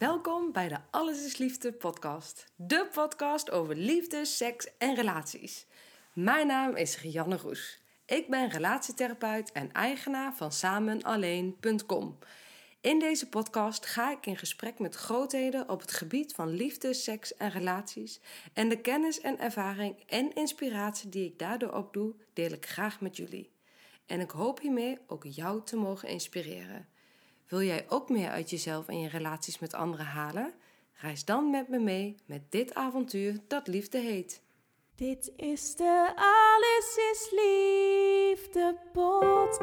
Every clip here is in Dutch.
Welkom bij de Alles is Liefde podcast. De podcast over liefde, seks en relaties. Mijn naam is Rianne Roes. Ik ben relatietherapeut en eigenaar van samenalleen.com. In deze podcast ga ik in gesprek met grootheden op het gebied van liefde, seks en relaties. En de kennis en ervaring en inspiratie die ik daardoor opdoe, deel ik graag met jullie. En ik hoop hiermee ook jou te mogen inspireren. Wil jij ook meer uit jezelf en je relaties met anderen halen? Reis dan met me mee met dit avontuur dat liefde heet. Dit is de Alles is Liefde podcast.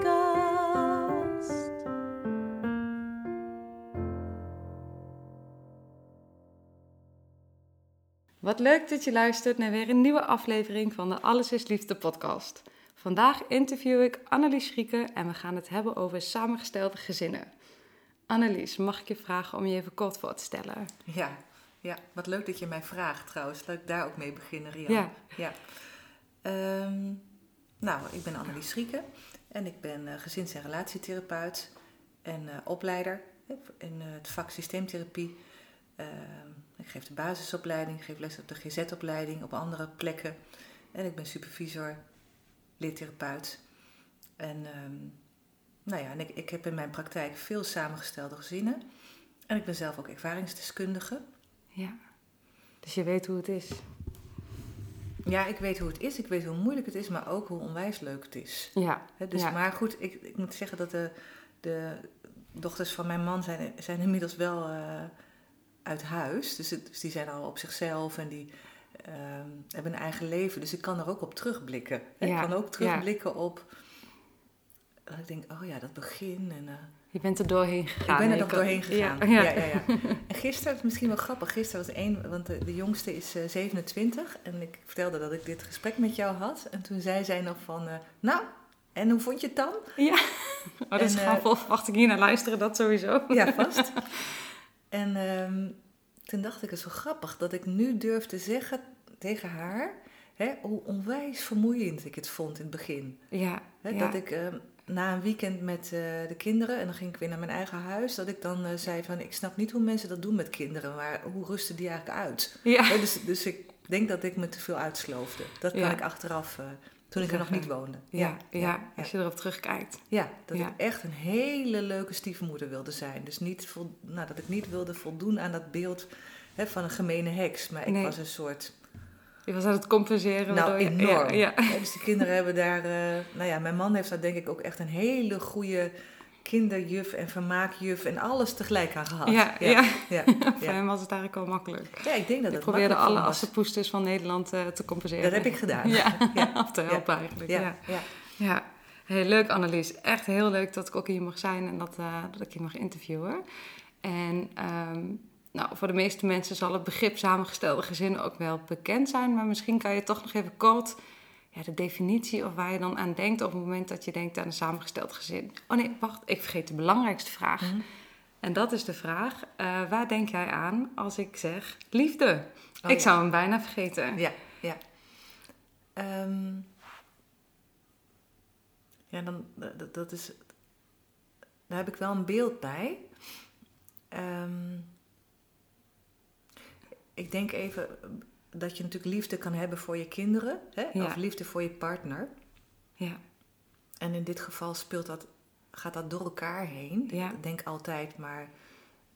Wat leuk dat je luistert naar weer een nieuwe aflevering van de Alles is Liefde podcast. Vandaag interview ik Annelies Schrieke en we gaan het hebben over samengestelde gezinnen. Annelies, mag ik je vragen om je even kort voor te stellen? Ja, ja, wat leuk dat je mij vraagt trouwens. Laat ik daar ook mee beginnen, Rian. Ja. ja. Ehm, nou, ik ben Annelies Schrieke en ik ben eh, gezins- en relatietherapeut en eh, opleider in eh, het vak systeemtherapie. Ehm, ik geef de basisopleiding, ik geef les op de GZ-opleiding, op andere plekken. En ik ben supervisor, leertherapeut. En, ehm, nou ja, en ik, ik heb in mijn praktijk veel samengestelde gezinnen. En ik ben zelf ook ervaringsdeskundige. Ja. Dus je weet hoe het is. Ja, ik weet hoe het is. Ik weet hoe moeilijk het is, maar ook hoe onwijs leuk het is. Ja. Dus, ja. Maar goed, ik, ik moet zeggen dat de, de dochters van mijn man zijn, zijn inmiddels wel eh, uit huis. Dus, het- dus die zijn al op zichzelf en die ehm, hebben een eigen leven. Dus ik kan er ook op terugblikken. Ja, Ik kan ook terugblikken op... dat Ik denk, oh ja, dat begin. En, eh, Je bent er doorheen gegaan. ik ben er nog doorheen gegaan. Ja, Ja, ja. En gisteren, het is misschien wel grappig, gisteren was één, want de, de jongste is eh, 27 en ik vertelde dat ik dit gesprek met jou had. En toen zei zij nog van, eh, nou, en hoe vond je het dan? Ja. Oh, dat is En, eh, grappig. Wacht ik hier naar luisteren, dat sowieso. Ja, vast. en ehm, toen dacht ik, het is zo grappig dat ik nu durf te zeggen tegen haar, hè, hoe onwijs vermoeiend ik het vond in het begin. Ja. Hè. Dat ik ehm, na een weekend met eh, de kinderen, en dan ging ik weer naar mijn eigen huis, dat ik dan eh, zei van, ik snap niet hoe mensen dat doen met kinderen, maar hoe rusten die eigenlijk uit? Ja. Dus, dus ik denk dat ik me te veel uitsloofde. Dat kan Ja. ik achteraf, eh, toen ik er nog niet woonde. Ja, ja, ja, als je erop terugkijkt. ja, dat ik echt een hele leuke stiefmoeder wilde zijn. Dus niet vol, nou, dat ik niet wilde voldoen aan dat beeld hè, van een gemene heks. Maar ik Nee. was een soort... Je was aan het compenseren. Nou, waardoor je- enorm. Ja, dus de kinderen hebben daar... eh, nou ja, mijn man heeft daar denk ik ook echt een hele goede kinderjuf en vermaakjuf en alles tegelijk aan gehad. Ja, ja. ja. Voor hem was het eigenlijk wel makkelijk. Ja, ik denk dat Ik het probeerde alle assenpoesters van Nederland eh, te compenseren. Dat heb ik gedaan. Ja, Ja. of te helpen eigenlijk. Ja, Ja, ja. ja. Heel leuk Annelies. Echt heel leuk dat ik ook hier mag zijn en dat, eh, dat ik je mag interviewen. En ehm, nou, voor de meeste mensen zal het begrip samengestelde gezin ook wel bekend zijn. Maar misschien kan je toch nog even kort ja, de definitie of waar je dan aan denkt op het moment dat je denkt aan een samengesteld gezin. Oh nee, wacht, ik vergeet de belangrijkste vraag. Mhm. En dat is de vraag, eh, waar denk jij aan als ik zeg liefde? Oh, ik ja. zou hem bijna vergeten. Ja, ja. Ehm, ja, dan, dat, dat is, daar heb ik wel een beeld bij. Ehm, ik denk even dat je natuurlijk liefde kan hebben voor je kinderen, hè? Ja. of liefde voor je partner. Ja, En in dit geval speelt dat, gaat dat door elkaar heen. Ja. Ik denk altijd, maar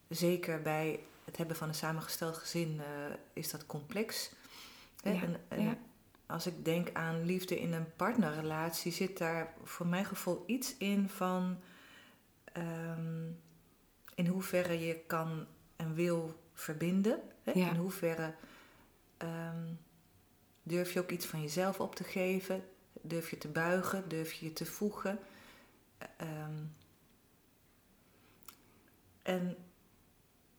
zeker bij het hebben van een samengesteld gezin eh, is dat complex. Hè? Ja, En, en ja. Als ik denk aan liefde in een partnerrelatie, zit daar voor mijn gevoel iets in van ehm, in hoeverre je kan en wil verbinden. Hè? Ja. In hoeverre ehm, durf je ook iets van jezelf op te geven. Durf je te buigen? Durf je je te voegen? Ehm, en,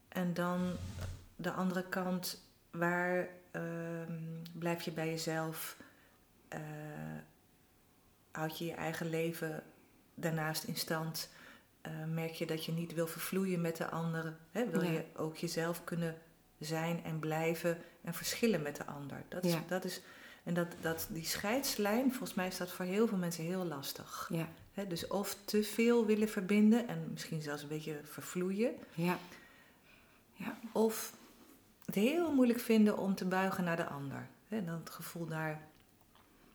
en dan de andere kant, waar ehm, blijf je bij jezelf? Eh, houd je je eigen leven daarnaast in stand? Eh, merk je dat je niet wil vervloeien met de anderen? Hè? Wil Ja. je ook jezelf kunnen zijn en blijven en verschillen met de ander? Dat is, Ja. dat is, en dat, dat, die scheidslijn, volgens mij is dat voor heel veel mensen heel lastig. Ja, Hè? Dus of te veel willen verbinden en misschien zelfs een beetje vervloeien. ja, Of het heel moeilijk vinden om te buigen naar de ander. Hè? En dan het gevoel daar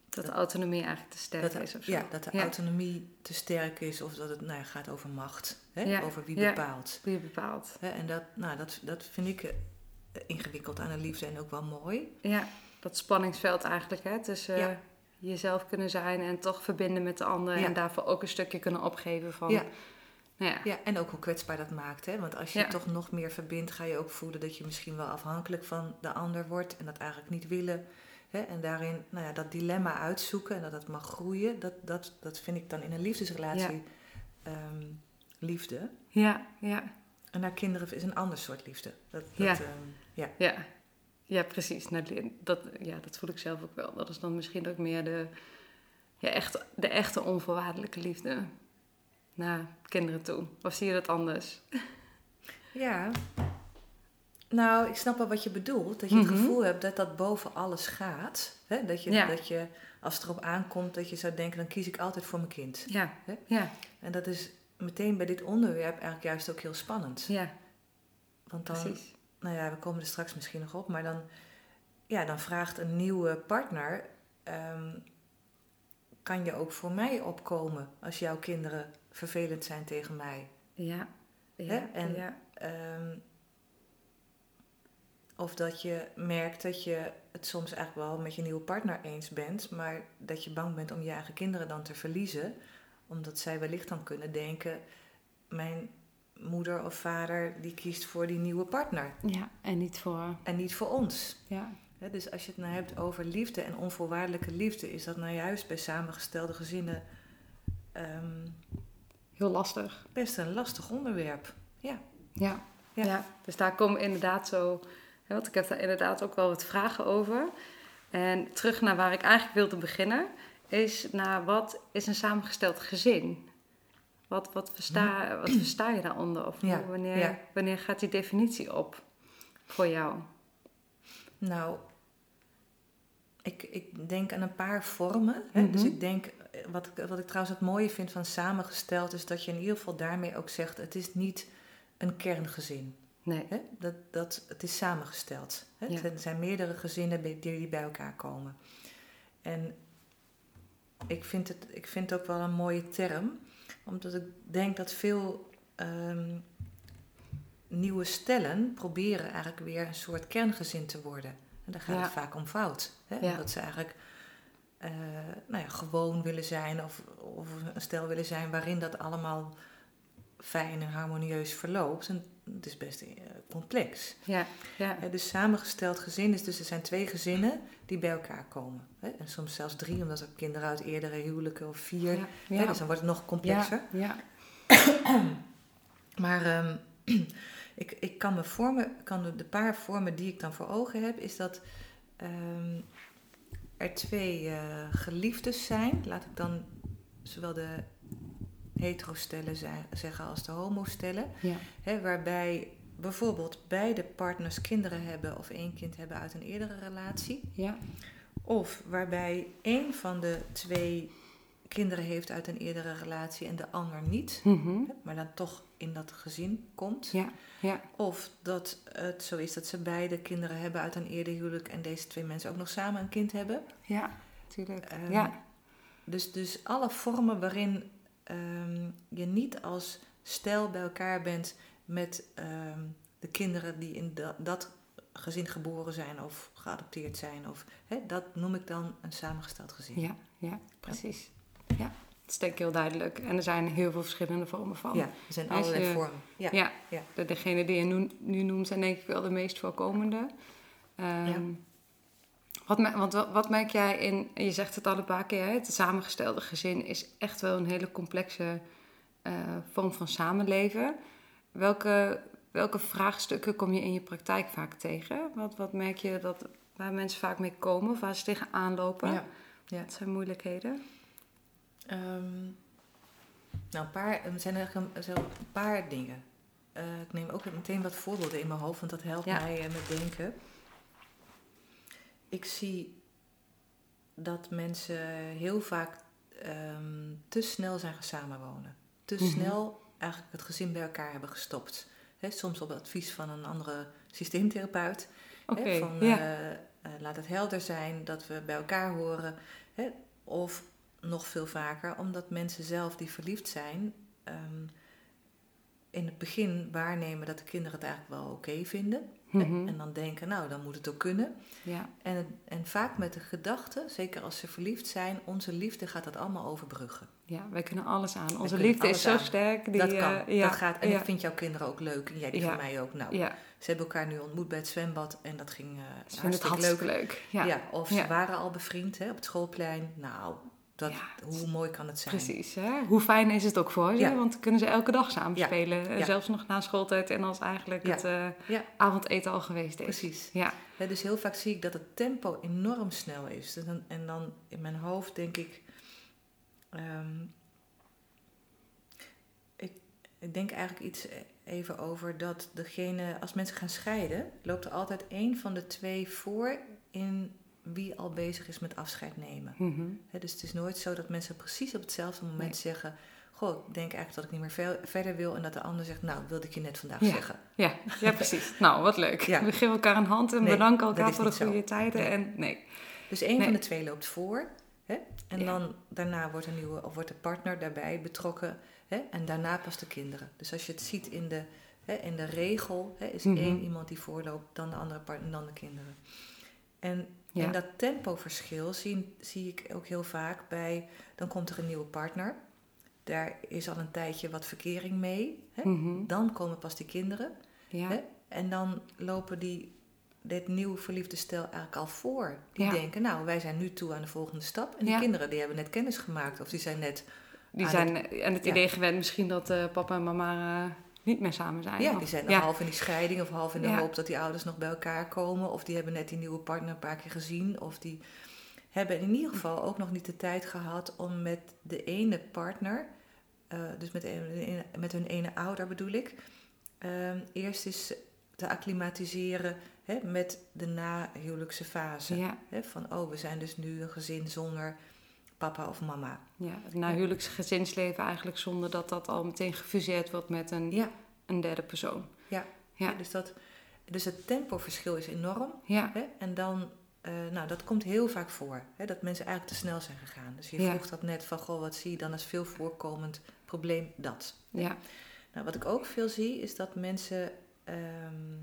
dat de autonomie eigenlijk te sterk dat, is of zo. ja, dat de Ja. autonomie te sterk is of dat het nou ja, gaat over macht. Hè? Ja, Over wie bepaalt. Wie bepaalt. Hè? En dat, nou, dat, dat vind ik eh, ingewikkeld aan de liefde en ook wel mooi. Ja, dat spanningsveld eigenlijk, hè. Tussen jezelf kunnen zijn en toch verbinden met de ander. En daarvoor ook een stukje kunnen opgeven van... Ja. Nou ja, Ja, en ook hoe kwetsbaar dat maakt. Hè? Want als je toch nog meer verbindt, ga je ook voelen dat je misschien wel afhankelijk van de ander wordt en dat eigenlijk niet willen. Hè? En daarin nou ja, dat dilemma uitzoeken en dat het mag groeien, dat, dat, dat vind ik dan in een liefdesrelatie ehm, liefde. ja, ja, En naar kinderen is een ander soort liefde. Dat, dat, Ja. ehm, ja. ja. Ja, precies. Nou, dat, ja, dat voel ik zelf ook wel. Dat is dan misschien ook meer de, ja, echt, de echte onvoorwaardelijke liefde naar kinderen toe. Of zie je dat anders? Ja. Nou, ik snap wel wat je bedoelt. Dat je het Mhm. gevoel hebt dat dat boven alles gaat. Hè? Dat, je, Ja. dat je, als het erop aankomt, dat je zou denken, dan kies ik altijd voor mijn kind. Ja, Hè? ja, En dat is meteen bij dit onderwerp eigenlijk juist ook heel spannend. ja, Want dan, precies. nou ja, we komen er straks misschien nog op, maar dan, ja, dan vraagt een nieuwe partner, ehm, kan je ook voor mij opkomen als jouw kinderen vervelend zijn tegen mij? Ja, ja, Hè? En- ja, Ehm, of dat je merkt dat je het soms eigenlijk wel met je nieuwe partner eens bent, maar dat je bang bent om je eigen kinderen dan te verliezen, omdat zij wellicht dan kunnen denken: mijn moeder of vader die kiest voor die nieuwe partner ja. En niet voor... en niet voor ons. Ja, Hè, dus als je het nou hebt over liefde en onvoorwaardelijke liefde, is dat nou juist bij samengestelde gezinnen ehm, heel lastig. best een lastig onderwerp. Ja. Ja. Ja. Ja. dus daar komen inderdaad zo... Want ik heb daar inderdaad ook wel wat vragen over. En terug naar waar ik eigenlijk wilde beginnen... is naar wat is een samengesteld gezin? Wat, wat, versta, wat versta je daaronder? Of Ja, wanneer, ja. wanneer gaat die definitie op voor jou? Nou, ik, ik denk aan een paar vormen. Hè? Mhm. Dus ik denk, eh, wat ik, wat ik trouwens het mooie vind van samengesteld, is dat je in ieder geval daarmee ook zegt: het is niet een kerngezin. Nee. Hè? Dat, dat, het is samengesteld. Hè? Ja. Er zijn meerdere gezinnen die bij elkaar komen. En ik vind, het, ik vind het ook wel een mooie term, omdat ik denk dat veel ehm, nieuwe stellen proberen eigenlijk weer een soort kerngezin te worden. En daar gaat Ja. het vaak om fout. Hè? Ja. Omdat ze eigenlijk eh, nou ja, gewoon willen zijn of, of een stel willen zijn waarin dat allemaal fijn en harmonieus verloopt. En het is best eh, complex. Ja, ja, Hè, dus samengesteld gezin is dus er zijn twee gezinnen die bij elkaar komen. En soms zelfs drie, omdat er kinderen uit eerdere huwelijken of vier. ja. Dus dan wordt het nog complexer. Ja, Maar ehm, ik, ik kan me vormen, kan de, paar vormen die ik dan voor ogen heb, is dat ehm, er twee eh, geliefdes zijn. Laat ik dan zowel de hetero-stellen zeggen als de homo-stellen. ja, Hè, waarbij bijvoorbeeld beide partners kinderen hebben of één kind hebben uit een eerdere relatie. ja, Of waarbij één van de twee kinderen heeft uit een eerdere relatie en de ander niet. Mhm. hè, Maar dan toch in dat gezin komt. ja, ja, Of dat het zo is dat ze beide kinderen hebben uit een eerder huwelijk en deze twee mensen ook nog samen een kind hebben. ja, tuurlijk. Ehm, ja, Dus, dus alle vormen waarin ehm, je niet als stel bij elkaar bent met ehm, de kinderen die in da- dat gezin geboren zijn of geadopteerd zijn. Of, dat noem ik dan een samengesteld gezin. ja, ja, precies. Ja, dat is denk ik heel duidelijk. En er zijn heel veel verschillende vormen van. Ja, er zijn allerlei je- vormen. Ja. Ja, Ja. De, degene die je nu, nu noemt zijn denk ik wel de meest voorkomende. Ehm, Wat, want wat, merk jij in, je zegt het al een paar keer, het samengestelde gezin is echt wel een hele complexe eh, vorm van samenleven. Welke, welke vraagstukken kom je in je praktijk vaak tegen? Wat, wat merk je dat, waar mensen vaak mee komen of waar ze tegenaan lopen? Ja. Ja. Wat zijn moeilijkheden? Ehm, nou, een paar, er zijn eigenlijk een, er zijn een paar dingen. Eh, ik neem ook meteen wat voorbeelden in mijn hoofd, want dat helpt Ja. mij eh, met denken. Ik zie dat mensen heel vaak ehm, te snel zijn gaan samenwonen. Te Mhm. snel eigenlijk het gezin bij elkaar hebben gestopt. Soms op advies van een andere systeemtherapeut. Hè, van, ja. eh, eh, laat het helder zijn dat we bij elkaar horen. Of nog veel vaker, omdat mensen zelf die verliefd zijn, ehm, in het begin waarnemen dat de kinderen het eigenlijk wel oké vinden. Mhm. En dan denken, nou, dan moet het ook kunnen. ja. En, en vaak met de gedachte, zeker als ze verliefd zijn, onze liefde gaat dat allemaal overbruggen. ja, wij kunnen alles aan. Onze liefde is zo aan. sterk. Die, dat kan, eh, ja, dat gaat. En ja, ik vind jouw kinderen ook leuk. En jij die Ja. van mij ook. Nou, ze hebben elkaar nu ontmoet bij het zwembad en dat ging ze vinden het hartstikke leuk. hartstikke leuk. Ja, of ze waren al bevriend hè, op het schoolplein. Nou, dat, Ja, hoe mooi kan het zijn? Precies, hè? hoe fijn is het ook voor ze? Ja. Want kunnen ze elke dag samen spelen. En Ja. Zelfs nog na schooltijd en als eigenlijk het eh, avondeten al geweest is. Precies. Ja, dus heel vaak zie ik dat het tempo enorm snel is. Dus en dan in mijn hoofd denk ik, ehm, ik. Ik denk eigenlijk iets even over dat degene, als mensen gaan scheiden, loopt er altijd één van de twee voor in wie al bezig is met afscheid nemen. Mhm. Dus het is nooit zo dat mensen precies op hetzelfde moment Nee. zeggen: Goh, ik denk eigenlijk dat ik niet meer verder wil. En dat de ander zegt: Nou, wilde ik je net vandaag Ja. zeggen. ja, ja, precies. nou, wat leuk. Ja. We geven elkaar een hand en Nee, bedanken elkaar voor de zo. goede tijden. Nee. En nee, Dus één van de twee loopt voor. En Ja. dan daarna wordt, een nieuwe, of wordt de partner daarbij betrokken. En daarna pas de kinderen. Dus als je het ziet in de, in de regel, is Mhm. één iemand die voorloopt, dan de andere partner en dan de kinderen. En, Ja. en dat tempoverschil zie, zie ik ook heel vaak bij, dan komt er een nieuwe partner. Daar is al een tijdje wat verkering mee. Hè? Mhm. Dan komen pas die kinderen. ja. Hè? En dan lopen die, dit nieuw verliefde stel eigenlijk al voor. Die Ja. denken, nou, wij zijn nu toe aan de volgende stap. En die Ja. kinderen die hebben net kennis gemaakt. Of die zijn net... die aan zijn en het ja. idee gewend misschien dat eh, papa en mama eh, niet meer samen zijn. Ja, Of- die zijn ja. half in die scheiding. Of half in de Ja. hoop dat die ouders nog bij elkaar komen. Of die hebben net die nieuwe partner een paar keer gezien. Of die hebben in ieder geval ook nog niet de tijd gehad om met de ene partner... eh, dus met, een- met hun ene ouder bedoel ik... ehm, eerst eens te acclimatiseren hè, met de nahuwelijkse fase. Ja, Hè, van, oh, we zijn dus nu een gezin zonder papa of mama. ja, het nahuwelijks gezinsleven eigenlijk zonder dat dat al meteen gefuseerd wordt met een, Ja, een derde persoon. ja. Ja. Dus, dat, dus het tempoverschil is enorm. Ja, Hè? En dan, eh, nou, dat komt heel vaak voor. Hè? Dat mensen eigenlijk te snel zijn gegaan. Dus je vroeg dat net van, goh, wat zie je dan als veel voorkomend probleem? Dat. ja, Nou, wat ik ook veel zie, is dat mensen... ehm,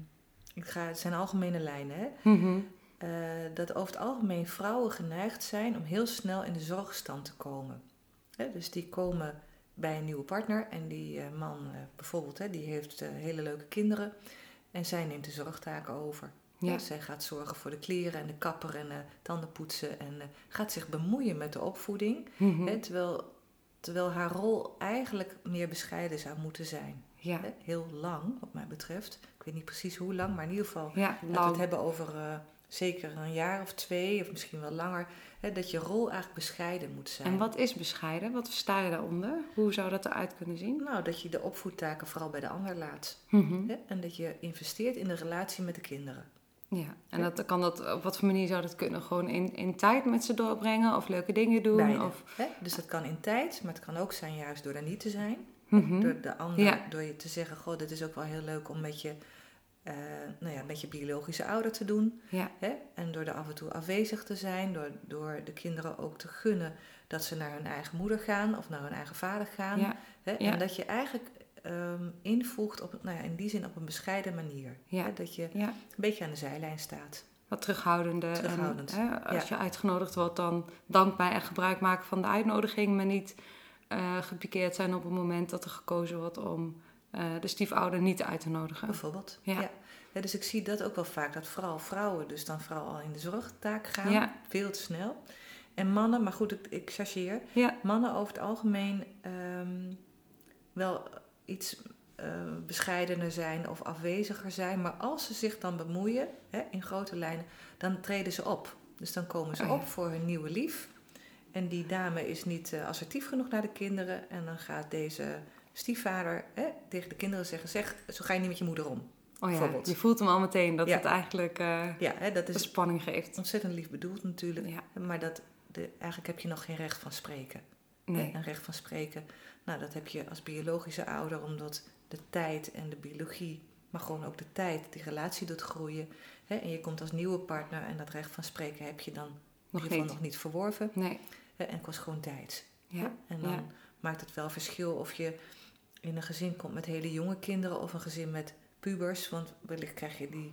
ik ga, het zijn algemene lijnen, hè? Mhm. Eh, dat over het algemeen vrouwen geneigd zijn om heel snel in de zorgstand te komen. Dus die komen bij een nieuwe partner en die eh, man eh, bijvoorbeeld, die heeft hele leuke kinderen en zij neemt de zorgtaken over. ja, zij gaat zorgen voor de kleren en de kapper en eh, tanden poetsen en gaat zich bemoeien met de opvoeding, Mhm. terwijl, terwijl haar rol eigenlijk meer bescheiden zou moeten zijn. ja, heel lang, wat mij betreft. Ik weet niet precies hoe lang, maar in ieder geval ja, we het hebben over zeker een jaar of twee, of misschien wel langer. Hè, dat je rol eigenlijk bescheiden moet zijn. En wat is bescheiden? Wat versta je daaronder? Hoe zou dat eruit kunnen zien? Nou, dat je de opvoedtaken vooral bij de ander laat. Mhm. Hè, en dat je investeert in de relatie met de kinderen. Ja, en dat, kan dat, op wat voor manier zou dat kunnen? Gewoon in, in tijd met ze doorbrengen of leuke dingen doen? Beide. Of, Hè? Dus dat kan in tijd, maar het kan ook zijn juist door er niet te zijn. Mhm. Door de ander, Ja. door je te zeggen, goh, dit is ook wel heel leuk om met je, eh, nou ja, met je biologische ouder te doen. Ja, Hè? En door er af en toe afwezig te zijn, door, door de kinderen ook te gunnen dat ze naar hun eigen moeder gaan of naar hun eigen vader gaan. ja, Hè? Ja. En dat je eigenlijk ehm, invoegt op, nou ja, in die zin op een bescheiden manier. Hè? Dat je een beetje aan de zijlijn staat. Wat terughoudender. Terughoudend, En, hè, als je uitgenodigd wordt, dan dankbaar en gebruik maken van de uitnodiging, maar niet eh gepikeerd zijn op het moment dat er gekozen wordt om de stiefouder niet uit te nodigen. Bijvoorbeeld. Ja. Dus ik zie dat ook wel vaak, dat vooral vrouwen dus dan vooral al in de zorgtaak gaan. Ja. Veel te snel. En mannen, maar goed, ik, ik chargeer. Ja, Mannen over het algemeen ehm, wel iets eh, bescheidener zijn of afweziger zijn. Maar als ze zich dan bemoeien, hè, in grote lijnen, dan treden ze op. Dus dan komen ze Oh ja. op voor hun nieuwe lief. En die dame is niet eh, assertief genoeg naar de kinderen. En dan gaat deze stiefvader hè, tegen de kinderen zeggen... zeg, zo ga je niet met je moeder om. oh ja, je voelt hem al meteen dat Ja. het eigenlijk Ja, hè, dat is spanning geeft. ontzettend lief bedoeld natuurlijk. Ja, Maar dat, de, eigenlijk heb je nog geen recht van spreken. nee. Een recht van spreken. Nou, dat heb je als biologische ouder, omdat de tijd en de biologie, maar gewoon ook de tijd, die relatie doet groeien. Hè? En je komt als nieuwe partner en dat recht van spreken heb je dan in Nog ieder niet. nog niet verworven. Nee. Hè? En het kost gewoon tijd. Ja, En dan maakt het wel verschil of je in een gezin komt met hele jonge kinderen of een gezin met pubers. Want wellicht krijg je die,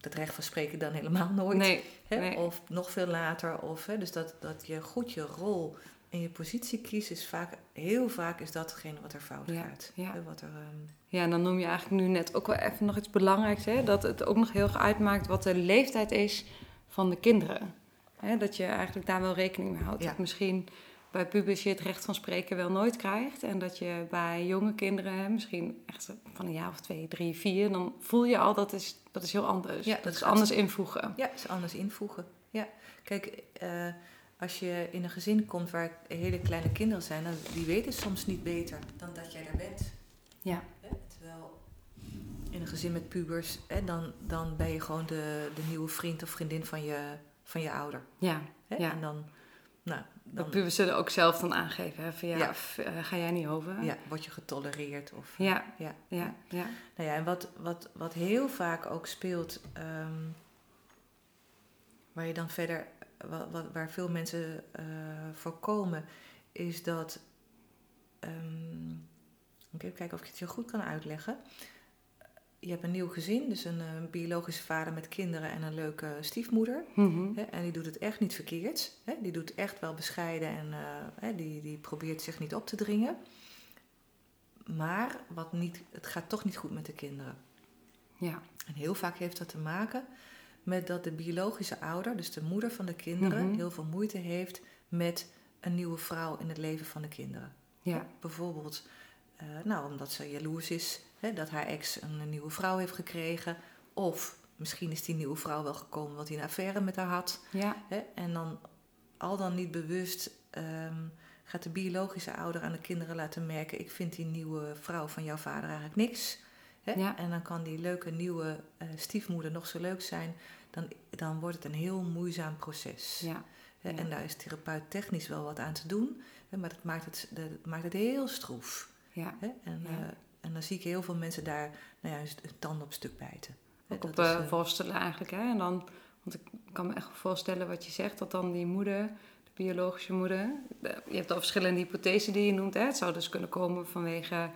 dat recht van spreken dan helemaal nooit. Nee, Hè? nee. Of nog veel later. Of, hè? Dus dat, dat je goed je rol en je positie kiest, is vaak, heel vaak is datgene wat er fout Ja, gaat. ja. Hè, Wat er, ehm, Ja, en dan noem je eigenlijk nu net ook wel even nog iets belangrijks. Hè? Dat het ook nog heel erg uitmaakt wat de leeftijd is van de kinderen. Hè? Dat je eigenlijk daar wel rekening mee houdt. Ja. Dat misschien bij pubers je het recht van spreken wel nooit krijgt. En dat je bij jonge kinderen, misschien echt van een jaar of twee, drie, vier... dan voel je al dat is, dat is heel anders. Ja, dat, dat is anders invoegen. ja, is anders invoegen. Ja. Kijk, eh, als je in een gezin komt waar hele kleine kinderen zijn, dan, die weten soms niet beter dan dat jij er bent. Ja, Hè? Terwijl in een gezin met pubers, hè, dan, dan ben je gewoon de, de nieuwe vriend of vriendin van je, van je ouder. ja. Hè? Ja. En dan, nou, Dat pubers zullen ook zelf dan aangeven. Hè? Van ja, Ja. f- eh, ga jij niet over? ja, word je getolereerd. Of, Ja. ja. ja, ja. Nou ja, en wat, wat, wat heel vaak ook speelt, ehm, waar je dan verder, wat, wat, waar veel mensen eh voorkomen, is dat. ehm, ik even kijken of ik het je goed kan uitleggen. Je hebt een nieuw gezin, dus een, eh, biologische vader met kinderen en een leuke stiefmoeder. Mhm. Hè, en die doet het echt niet verkeerd. Hè, die doet echt wel bescheiden en eh, hè, die, die probeert zich niet op te dringen. Maar wat niet, het gaat toch niet goed met de kinderen. Ja, En heel vaak heeft dat te maken met dat de biologische ouder, dus de moeder van de kinderen, Mhm. heel veel moeite heeft met een nieuwe vrouw in het leven van de kinderen. ja, Bijvoorbeeld, eh, nou, omdat ze jaloers is hè, dat haar ex een, nieuwe vrouw heeft gekregen. Of misschien is die nieuwe vrouw wel gekomen omdat hij een affaire met haar had. ja, Hè? En dan al dan niet bewust ehm, gaat de biologische ouder aan de kinderen laten merken: ik vind die nieuwe vrouw van jouw vader eigenlijk niks. Hè? Ja. En dan kan die leuke nieuwe eh, stiefmoeder nog zo leuk zijn. Dan, dan wordt het een heel moeizaam proces. ja. Hè? Ja. En daar is therapeut technisch wel wat aan te doen. Hè? Maar dat maakt het, dat maakt het heel stroef. ja. Hè? En, Ja. En dan zie ik heel veel mensen daar nou ja, hun tanden op stuk bijten. Ook op is, eh, eh, voorstellen eigenlijk. Hè? En dan, want ik kan me echt voorstellen wat je zegt, dat dan die moeder, de biologische moeder, de- je hebt al verschillende hypothesen die je noemt. Hè? Het zou dus kunnen komen vanwege,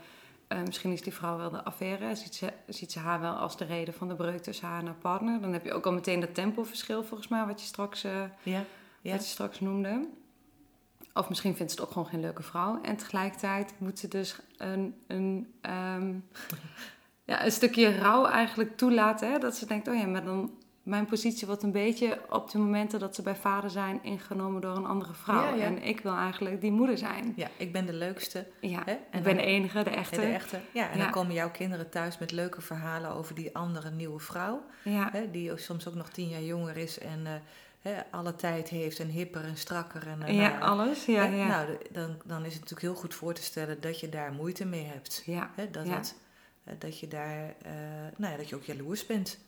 eh, misschien is die vrouw wel de affaire, ziet ze, ziet ze haar wel als de reden van de breuk tussen haar en haar partner. Dan heb je ook al meteen dat tempoverschil volgens mij, wat je straks, ja, ja. wat je straks noemde. Of misschien vindt ze het ook gewoon geen leuke vrouw. En tegelijkertijd moet ze dus een, een, ehm, ja, een stukje rouw eigenlijk toelaten. Hè? Dat ze denkt, oh ja, maar dan... Mijn positie wordt een beetje op de momenten dat ze bij vader zijn ingenomen door een andere vrouw. Ja, ja. En ik wil eigenlijk die moeder zijn. ja, ik ben de leukste. Ja, Hè? ik En ben dan- de enige, de echte. De echte. Ja, en Ja. dan komen jouw kinderen thuis met leuke verhalen over die andere nieuwe vrouw. Ja, Hè, die soms ook nog tien jaar jonger is en eh, hè, alle tijd heeft en hipper en strakker. En, eh, ja, nou, alles. Ja, hè, ja. Nou, dan, dan is het natuurlijk heel goed voor te stellen dat je daar moeite mee hebt. ja, Hè, dat, Ja. het, eh, dat je daar, eh, nou ja, dat je ook jaloers bent.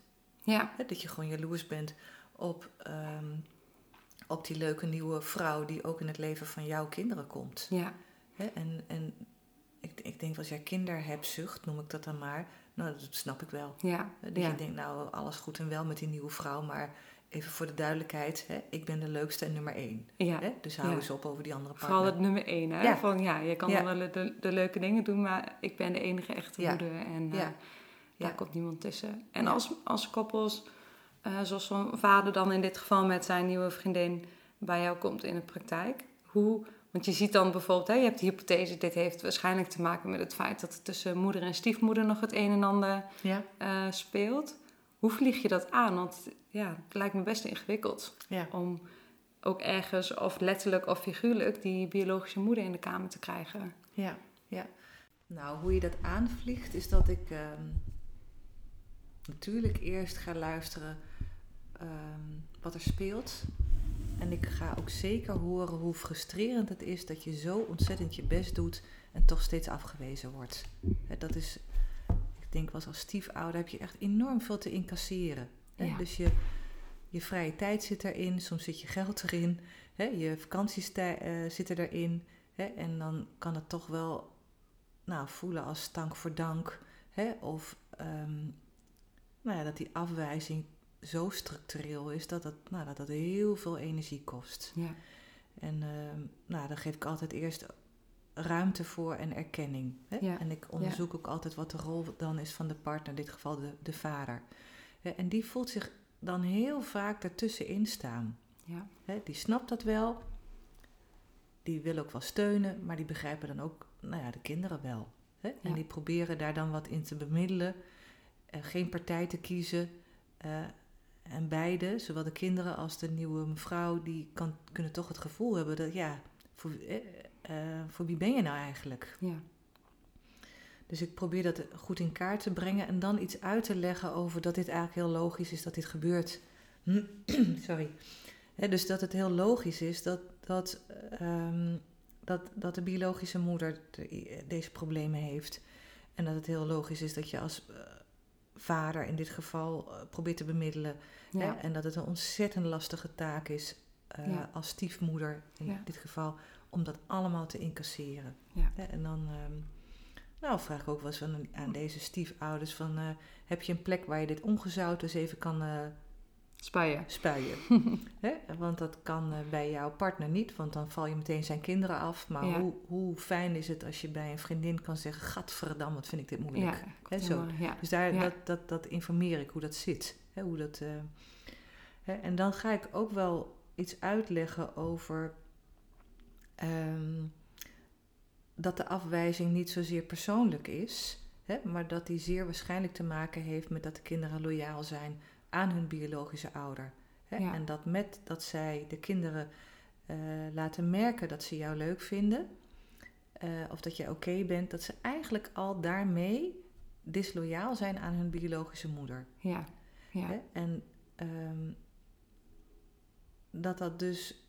ja, Hè, dat je gewoon jaloers bent op, ehm, op die leuke nieuwe vrouw die ook in het leven van jouw kinderen komt. ja, Hè, en en ik, ik denk als jij kinderhebzucht, noem ik dat dan maar, nou dat snap ik wel. ja. Dat ja. je denkt, nou alles goed en wel met die nieuwe vrouw, maar even voor de duidelijkheid, hè, ik ben de leukste en nummer één. ja. Hè, dus hou Ja. eens op over die andere partner. Vooral het nummer één, hè? Ja. Van ja, je kan Ja. dan wel de, de leuke dingen doen, maar ik ben de enige echte moeder. En Ja. daar komt niemand tussen. En als, als koppels, eh, zoals zo'n vader dan in dit geval met zijn nieuwe vriendin bij jou komt in de praktijk, hoe... Want je ziet dan bijvoorbeeld, hè, je hebt de hypothese, dit heeft waarschijnlijk te maken met het feit dat er tussen moeder en stiefmoeder nog het een en ander eh, speelt. Hoe vlieg je dat aan? Want ja, het lijkt me best ingewikkeld Ja. om ook ergens, of letterlijk of figuurlijk, die biologische moeder in de kamer te krijgen. Ja, ja. Nou, hoe je dat aanvliegt is dat ik ehm, natuurlijk eerst ga luisteren ehm, wat er speelt. En ik ga ook zeker horen hoe frustrerend het is dat je zo ontzettend je best doet en toch steeds afgewezen wordt. Dat is, denk wel eens als stiefouder heb je echt enorm veel te incasseren. Ja. Dus je, je vrije tijd zit erin, soms zit je geld erin, hè? je vakanties eh, zitten erin. Hè? En dan kan het toch wel nou, voelen als dank voor dank. Hè? Of ehm, nou ja, dat die afwijzing zo structureel is dat het, nou, dat het heel veel energie kost. Ja, En ehm, nou, daar geef ik altijd eerst ruimte voor en erkenning. Hè? Ja, En ik onderzoek ook altijd wat de rol dan is van de partner, in dit geval de, de vader. En die voelt zich dan heel vaak ertussenin staan. ja, Hè, die snapt dat wel. Die wil ook wel steunen, maar die begrijpen dan ook nou ja, de kinderen wel. Hè? En Ja. die proberen daar dan wat in te bemiddelen. eh, geen partij te kiezen. eh, en beide, zowel de kinderen als de nieuwe mevrouw, die kan, kunnen toch het gevoel hebben dat ja, voor, eh, eh, voor wie ben je nou eigenlijk? ja, Dus ik probeer dat goed in kaart te brengen en dan iets uit te leggen over dat dit eigenlijk heel logisch is dat dit gebeurt. Sorry. Dus dat het heel logisch is dat, dat, ehm, dat, dat de biologische moeder de- deze problemen heeft. En dat het heel logisch is dat je als eh, vader in dit geval eh, probeert te bemiddelen. En dat het een ontzettend lastige taak is Ja. als stiefmoeder in Ja. dit geval om dat allemaal te incasseren. Ja. En dan ehm, nou, vraag ik ook wel eens aan deze stiefouders van... eh, heb je een plek waar je dit ongezout dus even kan eh, spuien. Want dat kan eh, bij jouw partner niet, want dan val je meteen zijn kinderen af. Maar Ja. hoe, hoe fijn is het als je bij een vriendin kan zeggen... Gadverdamme, wat vind ik dit moeilijk. Ja, zo. helemaal. Dus daar, dat, dat, dat informeer ik hoe dat zit. Hè, hoe dat, hè, en dan ga ik ook wel iets uitleggen over ehm, dat de afwijzing niet zozeer persoonlijk is, hè, maar dat die zeer waarschijnlijk te maken heeft met dat de kinderen loyaal zijn aan hun biologische ouder. Hè, Ja. En dat met dat zij de kinderen eh, laten merken dat ze jou leuk vinden, eh, of dat je oké bent, dat ze eigenlijk al daarmee disloyaal zijn aan hun biologische moeder. Ja, ja, Hè? En ehm, dat dat dus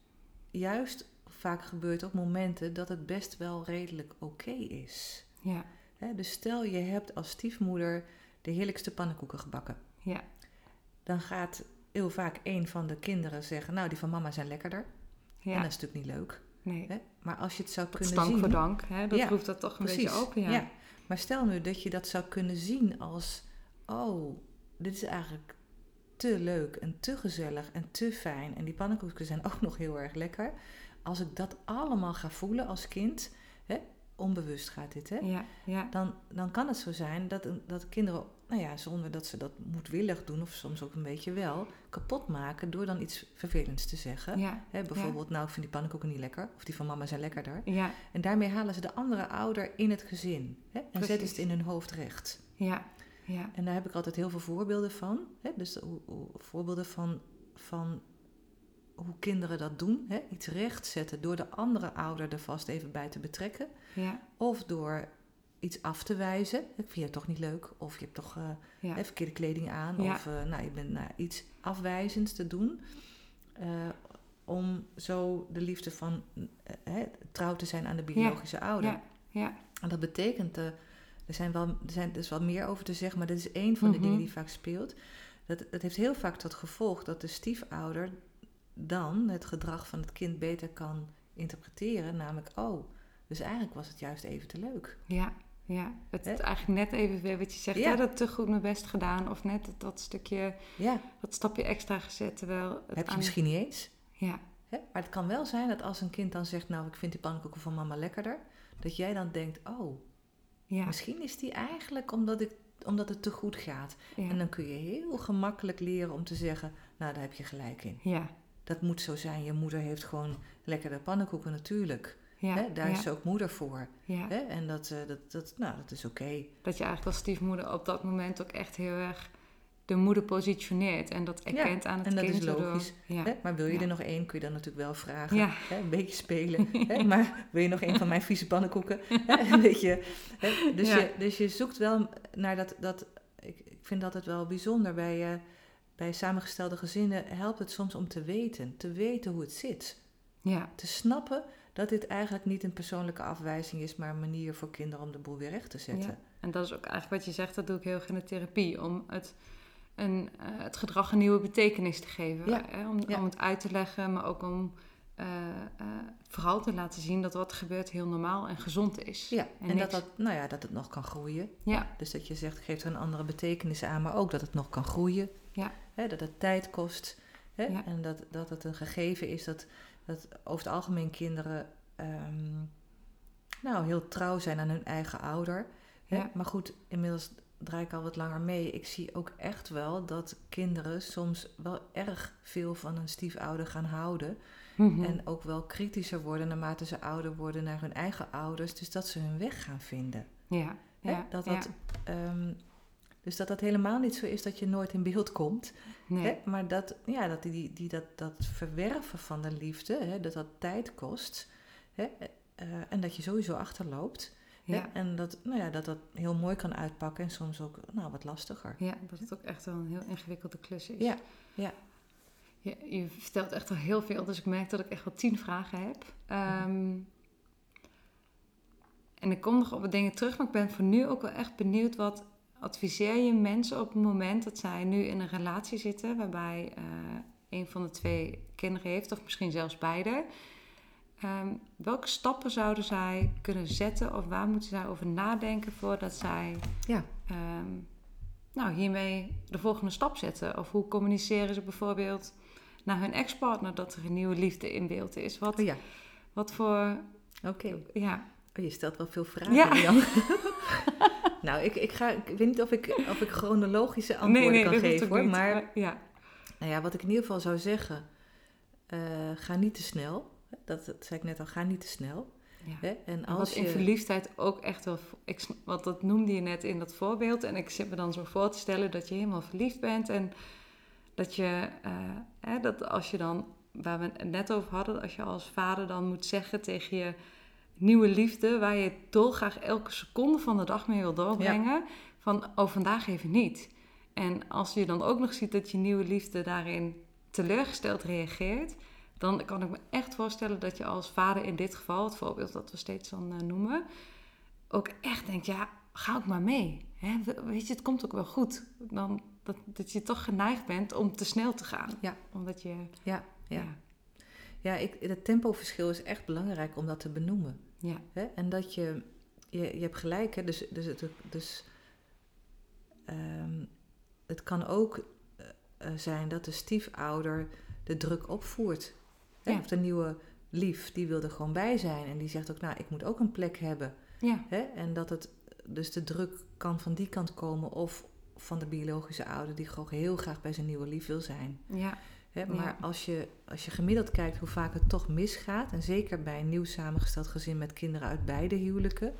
juist vaak gebeurt op momenten dat het best wel redelijk oké is. ja? Dus stel je hebt als stiefmoeder de heerlijkste pannenkoeken gebakken. ja, Dan gaat heel vaak een van de kinderen zeggen, nou die van mama zijn lekkerder. En ja. dat is natuurlijk niet leuk. Nee, Hè? Maar als je het zou kunnen stank zien... voor dank, hè? dat Ja, roept dat toch een Precies, beetje open, ja. Maar stel nu dat je dat zou kunnen zien als... oh, dit is eigenlijk te leuk en te gezellig en te fijn... en die pannenkoeken zijn ook nog heel erg lekker. Als ik dat allemaal ga voelen als kind... Hè, onbewust gaat dit, hè... Ja, ja, Dan, dan kan het zo zijn dat, dat kinderen, nou ja, zonder dat ze dat moedwillig doen... of soms ook een beetje wel, kapot maken... door dan iets vervelends te zeggen. ja, Hè, bijvoorbeeld, nou, ik vind die pannenkoeken niet lekker... of die van mama zijn lekkerder... ja, En daarmee halen ze de andere ouder in het gezin. Hè? En Precies. zetten ze het in hun hoofd recht. ja, ja, En daar heb ik altijd heel veel voorbeelden van. Hè? Dus voorbeelden van, van hoe kinderen dat doen. Hè? Iets rechtzetten door de andere ouder er vast even bij te betrekken. ja, Of door iets af te wijzen. Ik vind je toch niet leuk. Of je hebt toch eh, ja, hè, verkeerde kleding aan. Ja. Of eh, nou, je bent nou, iets afwijzends te doen. eh, om zo de liefde van hè, trouw te zijn aan de biologische ouder. ja, ja, En dat betekent, er zijn wel, er zijn dus wel meer over te zeggen, maar dit is één van de Mhm. dingen die vaak speelt. Dat, dat heeft heel vaak tot gevolg dat de stiefouder dan het gedrag van het kind beter kan interpreteren. Namelijk, oh, dus eigenlijk was het juist even te leuk. ja, ja. Het is eigenlijk net even weer wat je zegt, Ja. hè, dat te goed mijn best gedaan. Of net dat, dat stukje, Ja, dat stapje extra gezet, terwijl... Het heb je aan- misschien niet eens. Ja, Hè? Maar het kan wel zijn dat als een kind dan zegt, nou, ik vind die pannenkoeken van mama lekkerder. Dat jij dan denkt, oh, ja, misschien is die eigenlijk omdat, ik, omdat het te goed gaat. ja, En dan kun je heel gemakkelijk leren om te zeggen, nou, daar heb je gelijk in. ja, Dat moet zo zijn. Je moeder heeft gewoon lekkere pannenkoeken natuurlijk. ja, hè? Daar ja, is ze ook moeder voor. ja. Hè? En dat, eh, dat, dat, nou, dat is oké. Dat je eigenlijk als stiefmoeder op dat moment ook echt heel erg de moeder positioneert en dat erkent aan het en dat kind. is logisch. Ja. Hè? Maar wil je Ja. er nog één, kun je dan natuurlijk wel vragen. Hè? Een beetje spelen. hè? Maar wil je nog één van mijn vieze pannenkoeken? Hè? Weet je, hè? Dus, je, dus je zoekt wel naar dat... dat ik, ik vind dat het wel bijzonder. Bij, eh, bij samengestelde gezinnen helpt het soms om te weten. Te weten hoe het zit. ja, Te snappen dat dit eigenlijk niet een persoonlijke afwijzing is... maar een manier voor kinderen om de boel weer recht te zetten. Ja. En dat is ook eigenlijk wat je zegt, dat doe ik heel erg in de therapie. Om het, een, eh, het gedrag een nieuwe betekenis te geven. Ja. Hè? Om, Ja. om het uit te leggen, maar ook om eh, eh, vooral te laten zien dat wat er gebeurt heel normaal en gezond is. Ja, en, En dat, dat, nou ja, dat het nog kan groeien. Ja, Dus dat je zegt, geef er een andere betekenis aan, maar ook dat het nog kan groeien. Ja. Hè, dat het tijd kost. Hè, Ja. En dat, dat het een gegeven is dat, dat over het algemeen kinderen ehm, nou, heel trouw zijn aan hun eigen ouder. Hè. Ja. Maar goed, inmiddels draai ik al wat langer mee. Ik zie ook echt wel dat kinderen soms wel erg veel van een stiefouder gaan houden. Mhm. En ook wel kritischer worden naarmate ze ouder worden naar hun eigen ouders. Dus dat ze hun weg gaan vinden. ja, dat ja. dat, ehm, dus dat dat helemaal niet zo is dat je nooit in beeld komt. Nee. Hè? Maar dat, ja, dat, die, die, dat, dat verwerven van de liefde, hè? dat dat tijd kost. Hè? eh, en dat je sowieso achterloopt. Ja. En dat, nou ja, dat dat heel mooi kan uitpakken en soms ook nou, wat lastiger. Ja, dat het ook echt wel een heel ingewikkelde klus is. Ja, ja. Je, je vertelt echt al heel veel, dus ik merk dat ik echt wel tien vragen heb. Ehm, en ik kom nog op wat dingen terug, maar ik ben voor nu ook wel echt benieuwd wat adviseer je mensen op het moment dat zij nu in een relatie zitten waarbij eh, een van de twee kinderen heeft, of misschien zelfs beide. Ehm, welke stappen zouden zij kunnen zetten of waar moeten zij over nadenken voordat zij Ja. ehm, nou, hiermee de volgende stap zetten? Of hoe communiceren ze bijvoorbeeld naar hun ex-partner dat er een nieuwe liefde in beeld is? Wat, Oh ja, wat voor, oké. ja, Oh, je stelt wel veel vragen, Ja. Jan. nou, ik, ik, ga, ik weet niet of ik, of ik chronologische antwoorden kan geven hoor. niet. Maar ja, Nou ja, wat ik in ieder geval zou zeggen, eh, ga niet te snel. Dat, dat zei ik net al, ga niet te snel. ja. Hè? En als wat in je, verliefdheid ook echt wel... Ik, wat dat noemde je net in dat voorbeeld. En ik zit me dan zo voor te stellen dat je helemaal verliefd bent. En dat je... eh, hè, dat als je dan... Waar we het net over hadden. Als je als vader dan moet zeggen tegen je nieuwe liefde... Waar je dolgraag elke seconde van de dag mee wil doorbrengen. Van, oh, vandaag even niet. En als je dan ook nog ziet dat je nieuwe liefde daarin teleurgesteld reageert... Dan kan ik me echt voorstellen dat je als vader in dit geval, het voorbeeld dat we steeds dan eh, noemen, ook echt denkt, ja, ga ook maar mee. Hè? We- Weet je, het komt ook wel goed. Dan, dat, dat je toch geneigd bent om te snel te gaan. Ja. Omdat je, ja, ja. ja, ja ik, het tempoverschil is echt belangrijk om dat te benoemen. Ja, Hè? En dat je, je, je hebt gelijk, hè? dus, dus, het, dus ehm, het kan ook eh, eh, zijn dat de stiefouder de druk opvoert. Hè? Ja. Of de nieuwe lief, die wil er gewoon bij zijn. En die zegt ook, nou, ik moet ook een plek hebben. ja, Hè? En dat het dus de druk kan van die kant komen of van de biologische ouder die gewoon heel graag bij zijn nieuwe lief wil zijn. ja, Hè? Ja. Maar als, je, als je gemiddeld kijkt hoe vaak het toch misgaat, en zeker bij een nieuw samengesteld gezin met kinderen uit beide huwelijken,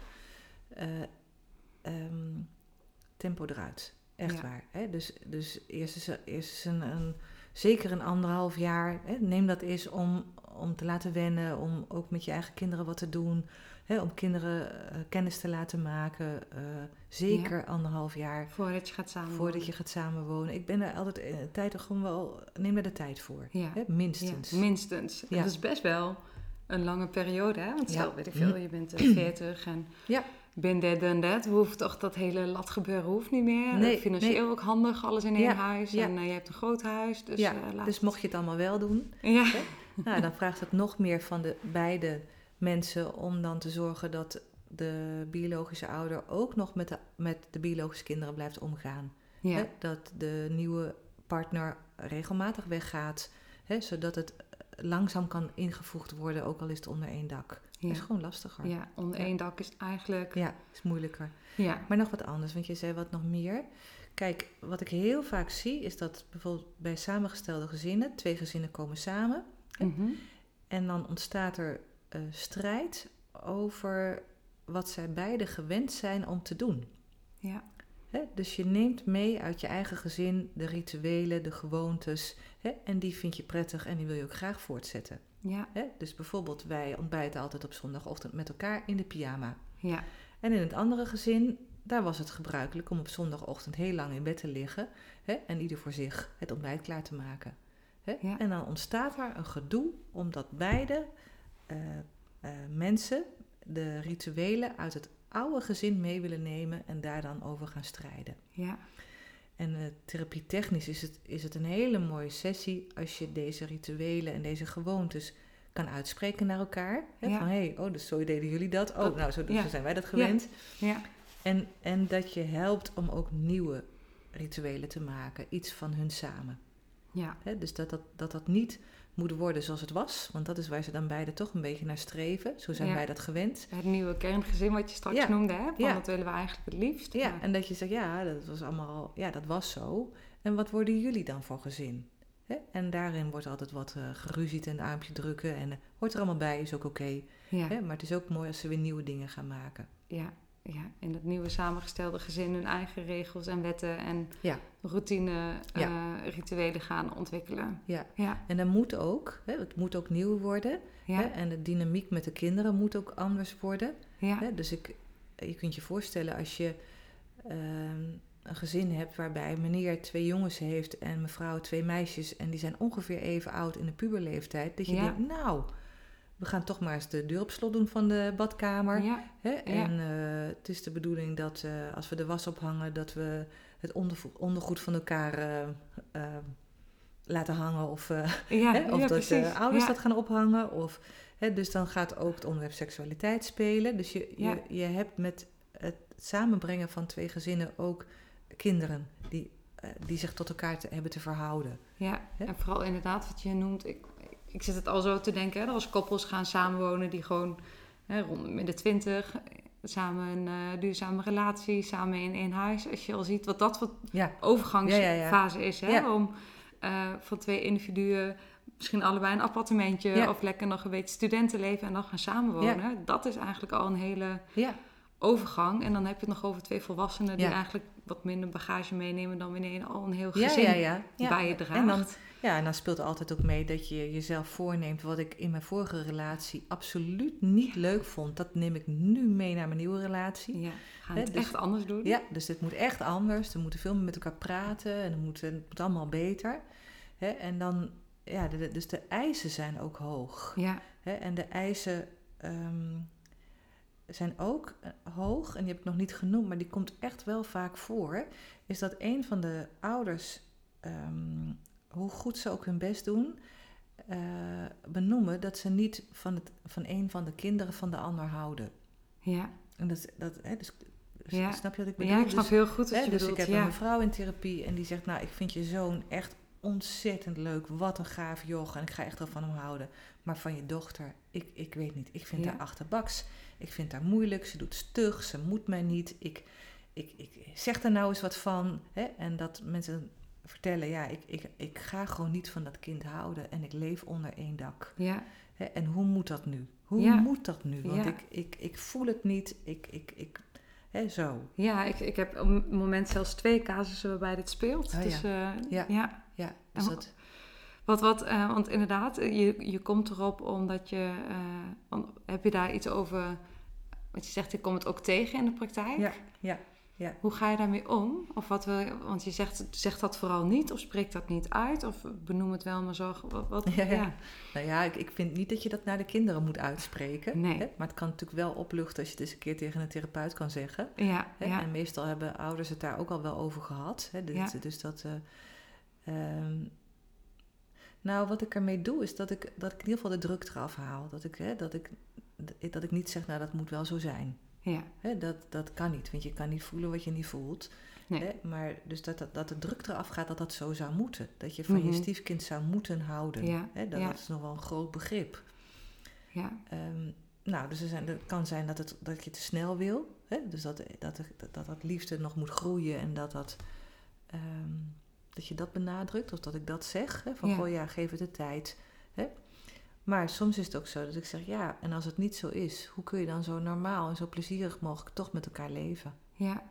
eh, ehm, tempo eruit. Echt Ja. waar. Hè? Dus, dus eerst is, er- eerst is een, een, zeker een anderhalf jaar, hè? neem dat eens om, om te laten wennen, om ook met je eigen kinderen wat te doen. Hè? Om kinderen eh, kennis te laten maken. eh, zeker anderhalf jaar voordat je gaat samen. voordat je gaat samenwonen. Ik ben er altijd de tijd er gewoon wel, neem er de tijd voor. Ja. Hè? Minstens. Ja, minstens. Dat is best wel een lange periode, hè? Want Ja. stel, weet ik veel, je bent eh, 40 en Ja. ben en dat. We hoeven toch dat hele lat gebeuren hoeft niet meer. Nee, Financieel nee. ook handig, alles in één Ja, huis. ja. En eh, je hebt een groot huis, dus ja, eh, dus mocht je het allemaal wel doen, Ja, nou, dan vraagt het nog meer van de beide mensen om dan te zorgen dat de biologische ouder ook nog met de, met de biologische kinderen blijft omgaan. ja? Dat de nieuwe partner regelmatig weggaat, zodat het langzaam kan ingevoegd worden, ook al is het onder één dak. Dat is gewoon lastiger. ja, onder Ja. één dak is eigenlijk... Ja, is moeilijker. Ja, Maar nog wat anders, want je zei wat nog meer. Kijk, wat ik heel vaak zie is dat bijvoorbeeld bij samengestelde gezinnen, twee gezinnen komen samen Mhm. en dan ontstaat er eh, strijd over wat zij beiden gewend zijn om te doen. ja? Dus je neemt mee uit je eigen gezin de rituelen, de gewoontes. En die vind je prettig en die wil je ook graag voortzetten. Ja? Dus bijvoorbeeld, wij ontbijten altijd op zondagochtend met elkaar in de pyjama. ja, En in het andere gezin, daar was het gebruikelijk om op zondagochtend heel lang in bed te liggen. En ieder voor zich het ontbijt klaar te maken. Hè? Ja. En dan ontstaat er een gedoe omdat beide eh, eh, mensen de rituelen uit het oude gezin mee willen nemen en daar dan over gaan strijden. ja, En uh, therapietechnisch is het, is het een hele mooie sessie als je deze rituelen en deze gewoontes kan uitspreken naar elkaar. Hè? Ja. Van hé, hey, oh, dus zo deden jullie dat. Oh, nou, zo, ja. zo zijn wij dat gewend. ja, En, en dat je helpt om ook nieuwe rituelen te maken, iets van hun samen. Ja? Dus dat dat, dat dat niet moet worden zoals het was, want dat is waar ze dan beide toch een beetje naar streven. Zo zijn Ja. wij dat gewend. Het nieuwe kerngezin wat je straks Ja. noemde, hè? Ja. dat willen we eigenlijk het liefst. Ja, Maar- en dat je zegt, ja, dat was allemaal, ja, dat was zo. En wat worden jullie dan voor gezin? En daarin wordt altijd wat eh geruzied en een armpje drukken en eh, hoort er allemaal bij, is ook oké. ja, hè? Maar het is ook mooi als ze weer nieuwe dingen gaan maken. ja, ja. In dat nieuwe samengestelde gezin hun eigen regels en wetten en Ja. routine eh, rituelen gaan ontwikkelen. Ja. Ja, En dat moet ook, hè? het moet ook nieuw worden. Hè? En de dynamiek met de kinderen moet ook anders worden. ja, Hè? Dus ik, je kunt je voorstellen als je ehm, een gezin hebt waarbij meneer twee jongens heeft en mevrouw twee meisjes en die zijn ongeveer even oud in de puberleeftijd, dat je denkt, nou, we gaan toch maar eens de deur op slot doen van de badkamer. ja, Hè? En eh, het is de bedoeling dat eh, als we de was ophangen, dat we het ondergoed van elkaar eh, laten hangen of ja, Hè, of ja, dat de ouders dat gaan ophangen. Of, hè, dus dan gaat ook het onderwerp seksualiteit spelen. Dus je, je, je hebt met het samenbrengen van twee gezinnen ook kinderen die, die zich tot elkaar te, hebben te verhouden. Ja, en vooral inderdaad wat je noemt. Ik, ik zit het al zo te denken, hè, als koppels gaan samenwonen die gewoon hè, rond midden twintig samen een eh, duurzame relatie, samen in één huis. Als je al ziet wat dat voor Ja, overgangsfase Ja, ja, ja. is, hè, om eh, van twee individuen misschien allebei een appartementje of lekker nog een beetje studentenleven en dan gaan samenwonen. Dat is eigenlijk al een hele ja, overgang. En dan heb je het nog over twee volwassenen die Ja. eigenlijk wat minder bagage meenemen dan wanneer je al een heel gezin ja, ja, bij je draagt. En dan, ja, en dan speelt er altijd ook mee dat je jezelf voorneemt wat ik in mijn vorige relatie absoluut niet leuk vond. Dat neem ik nu mee naar mijn nieuwe relatie. Ja, gaan het dus- echt anders doen. Ja, dus dit moet echt anders. We moeten veel meer met elkaar praten en het moet, het moet allemaal beter. En dan, ja, de, dus de eisen zijn ook hoog. Ja? En de eisen ehm, zijn ook eh, hoog, en die heb ik nog niet genoemd, maar die komt echt wel vaak voor. Is dat een van de ouders, ehm, hoe goed ze ook hun best doen, eh, benoemen dat ze niet van, het, van een van de kinderen van de ander houden. ja. En dat, dat, hè, dus, Ja. snap je wat ik bedoel? ja ik snap Dus- heel goed wat Hè, je dus bedoelt. ik heb ja. een mevrouw in therapie en die zegt, nou, ik vind je zoon echt ontzettend leuk. Wat een gaaf joch en ik ga echt wel van hem houden. Maar van je dochter, ik, ik weet niet. Ik vind Ja. haar achterbaks. Ik vind haar moeilijk. Ze doet stug. Ze moet mij niet. Ik, ik, ik zeg er nou eens wat van. Hè? En dat mensen vertellen, ja, ik, ik, ik ga gewoon niet van dat kind houden. En ik leef onder één dak. Ja, Hè? En hoe moet dat nu? Hoe Ja. moet dat nu? Want Ja. ik, ik, ik voel het niet. Ik, ik, ik, hè, zo. ja ik, ik heb op het moment zelfs twee casussen waarbij dit speelt. Oh, dus ja. eh, Ja. ja. Ja, dus dat... Wat, wat, eh, want inderdaad, eh, je, je komt erop omdat je... eh, heb je daar iets over... Want je zegt, ik kom het ook tegen in de praktijk. Ja, ja, ja. Hoe ga je daarmee om? Of wat wil je, want je zegt, zeg dat vooral niet of spreek dat niet uit. Of benoem het wel maar zo. Wat, wat- Ja, ja. ja. Nou ja, ik, ik vind niet dat je dat naar de kinderen moet uitspreken. Nee. Hè? Maar het kan natuurlijk wel opluchten als je het eens een keer tegen een therapeut kan zeggen. Ja, Hè? ja, En meestal hebben ouders het daar ook al wel over gehad. Hè? Dus, Ja. dus dat. eh, ehm, nou, wat ik ermee doe, is dat ik, dat ik in ieder geval de druk eraf haal. Dat ik, hè, dat ik, dat ik niet zeg, nou, dat moet wel zo zijn. ja. Hè? Dat, dat kan niet, want je kan niet voelen wat je niet voelt. Nee. Hè? Maar dus dat, dat, dat de druk eraf gaat dat dat zo zou moeten. Dat je van Mhm. je stiefkind zou moeten houden. Ja, Hè? Dat, ja. dat is nog wel een groot begrip. ja. Ehm, nou, dus er zijn, het kan zijn dat, het, dat je te snel wil. Hè? Dus dat, dat, dat, dat dat liefde nog moet groeien en dat, dat, ehm, dat je dat benadrukt. Of dat ik dat zeg. Hè? Van, Ja. goh ja, geef het de tijd. Hè? Maar soms is het ook zo dat ik zeg, ja, en als het niet zo is, hoe kun je dan zo normaal en zo plezierig mogelijk toch met elkaar leven? ja.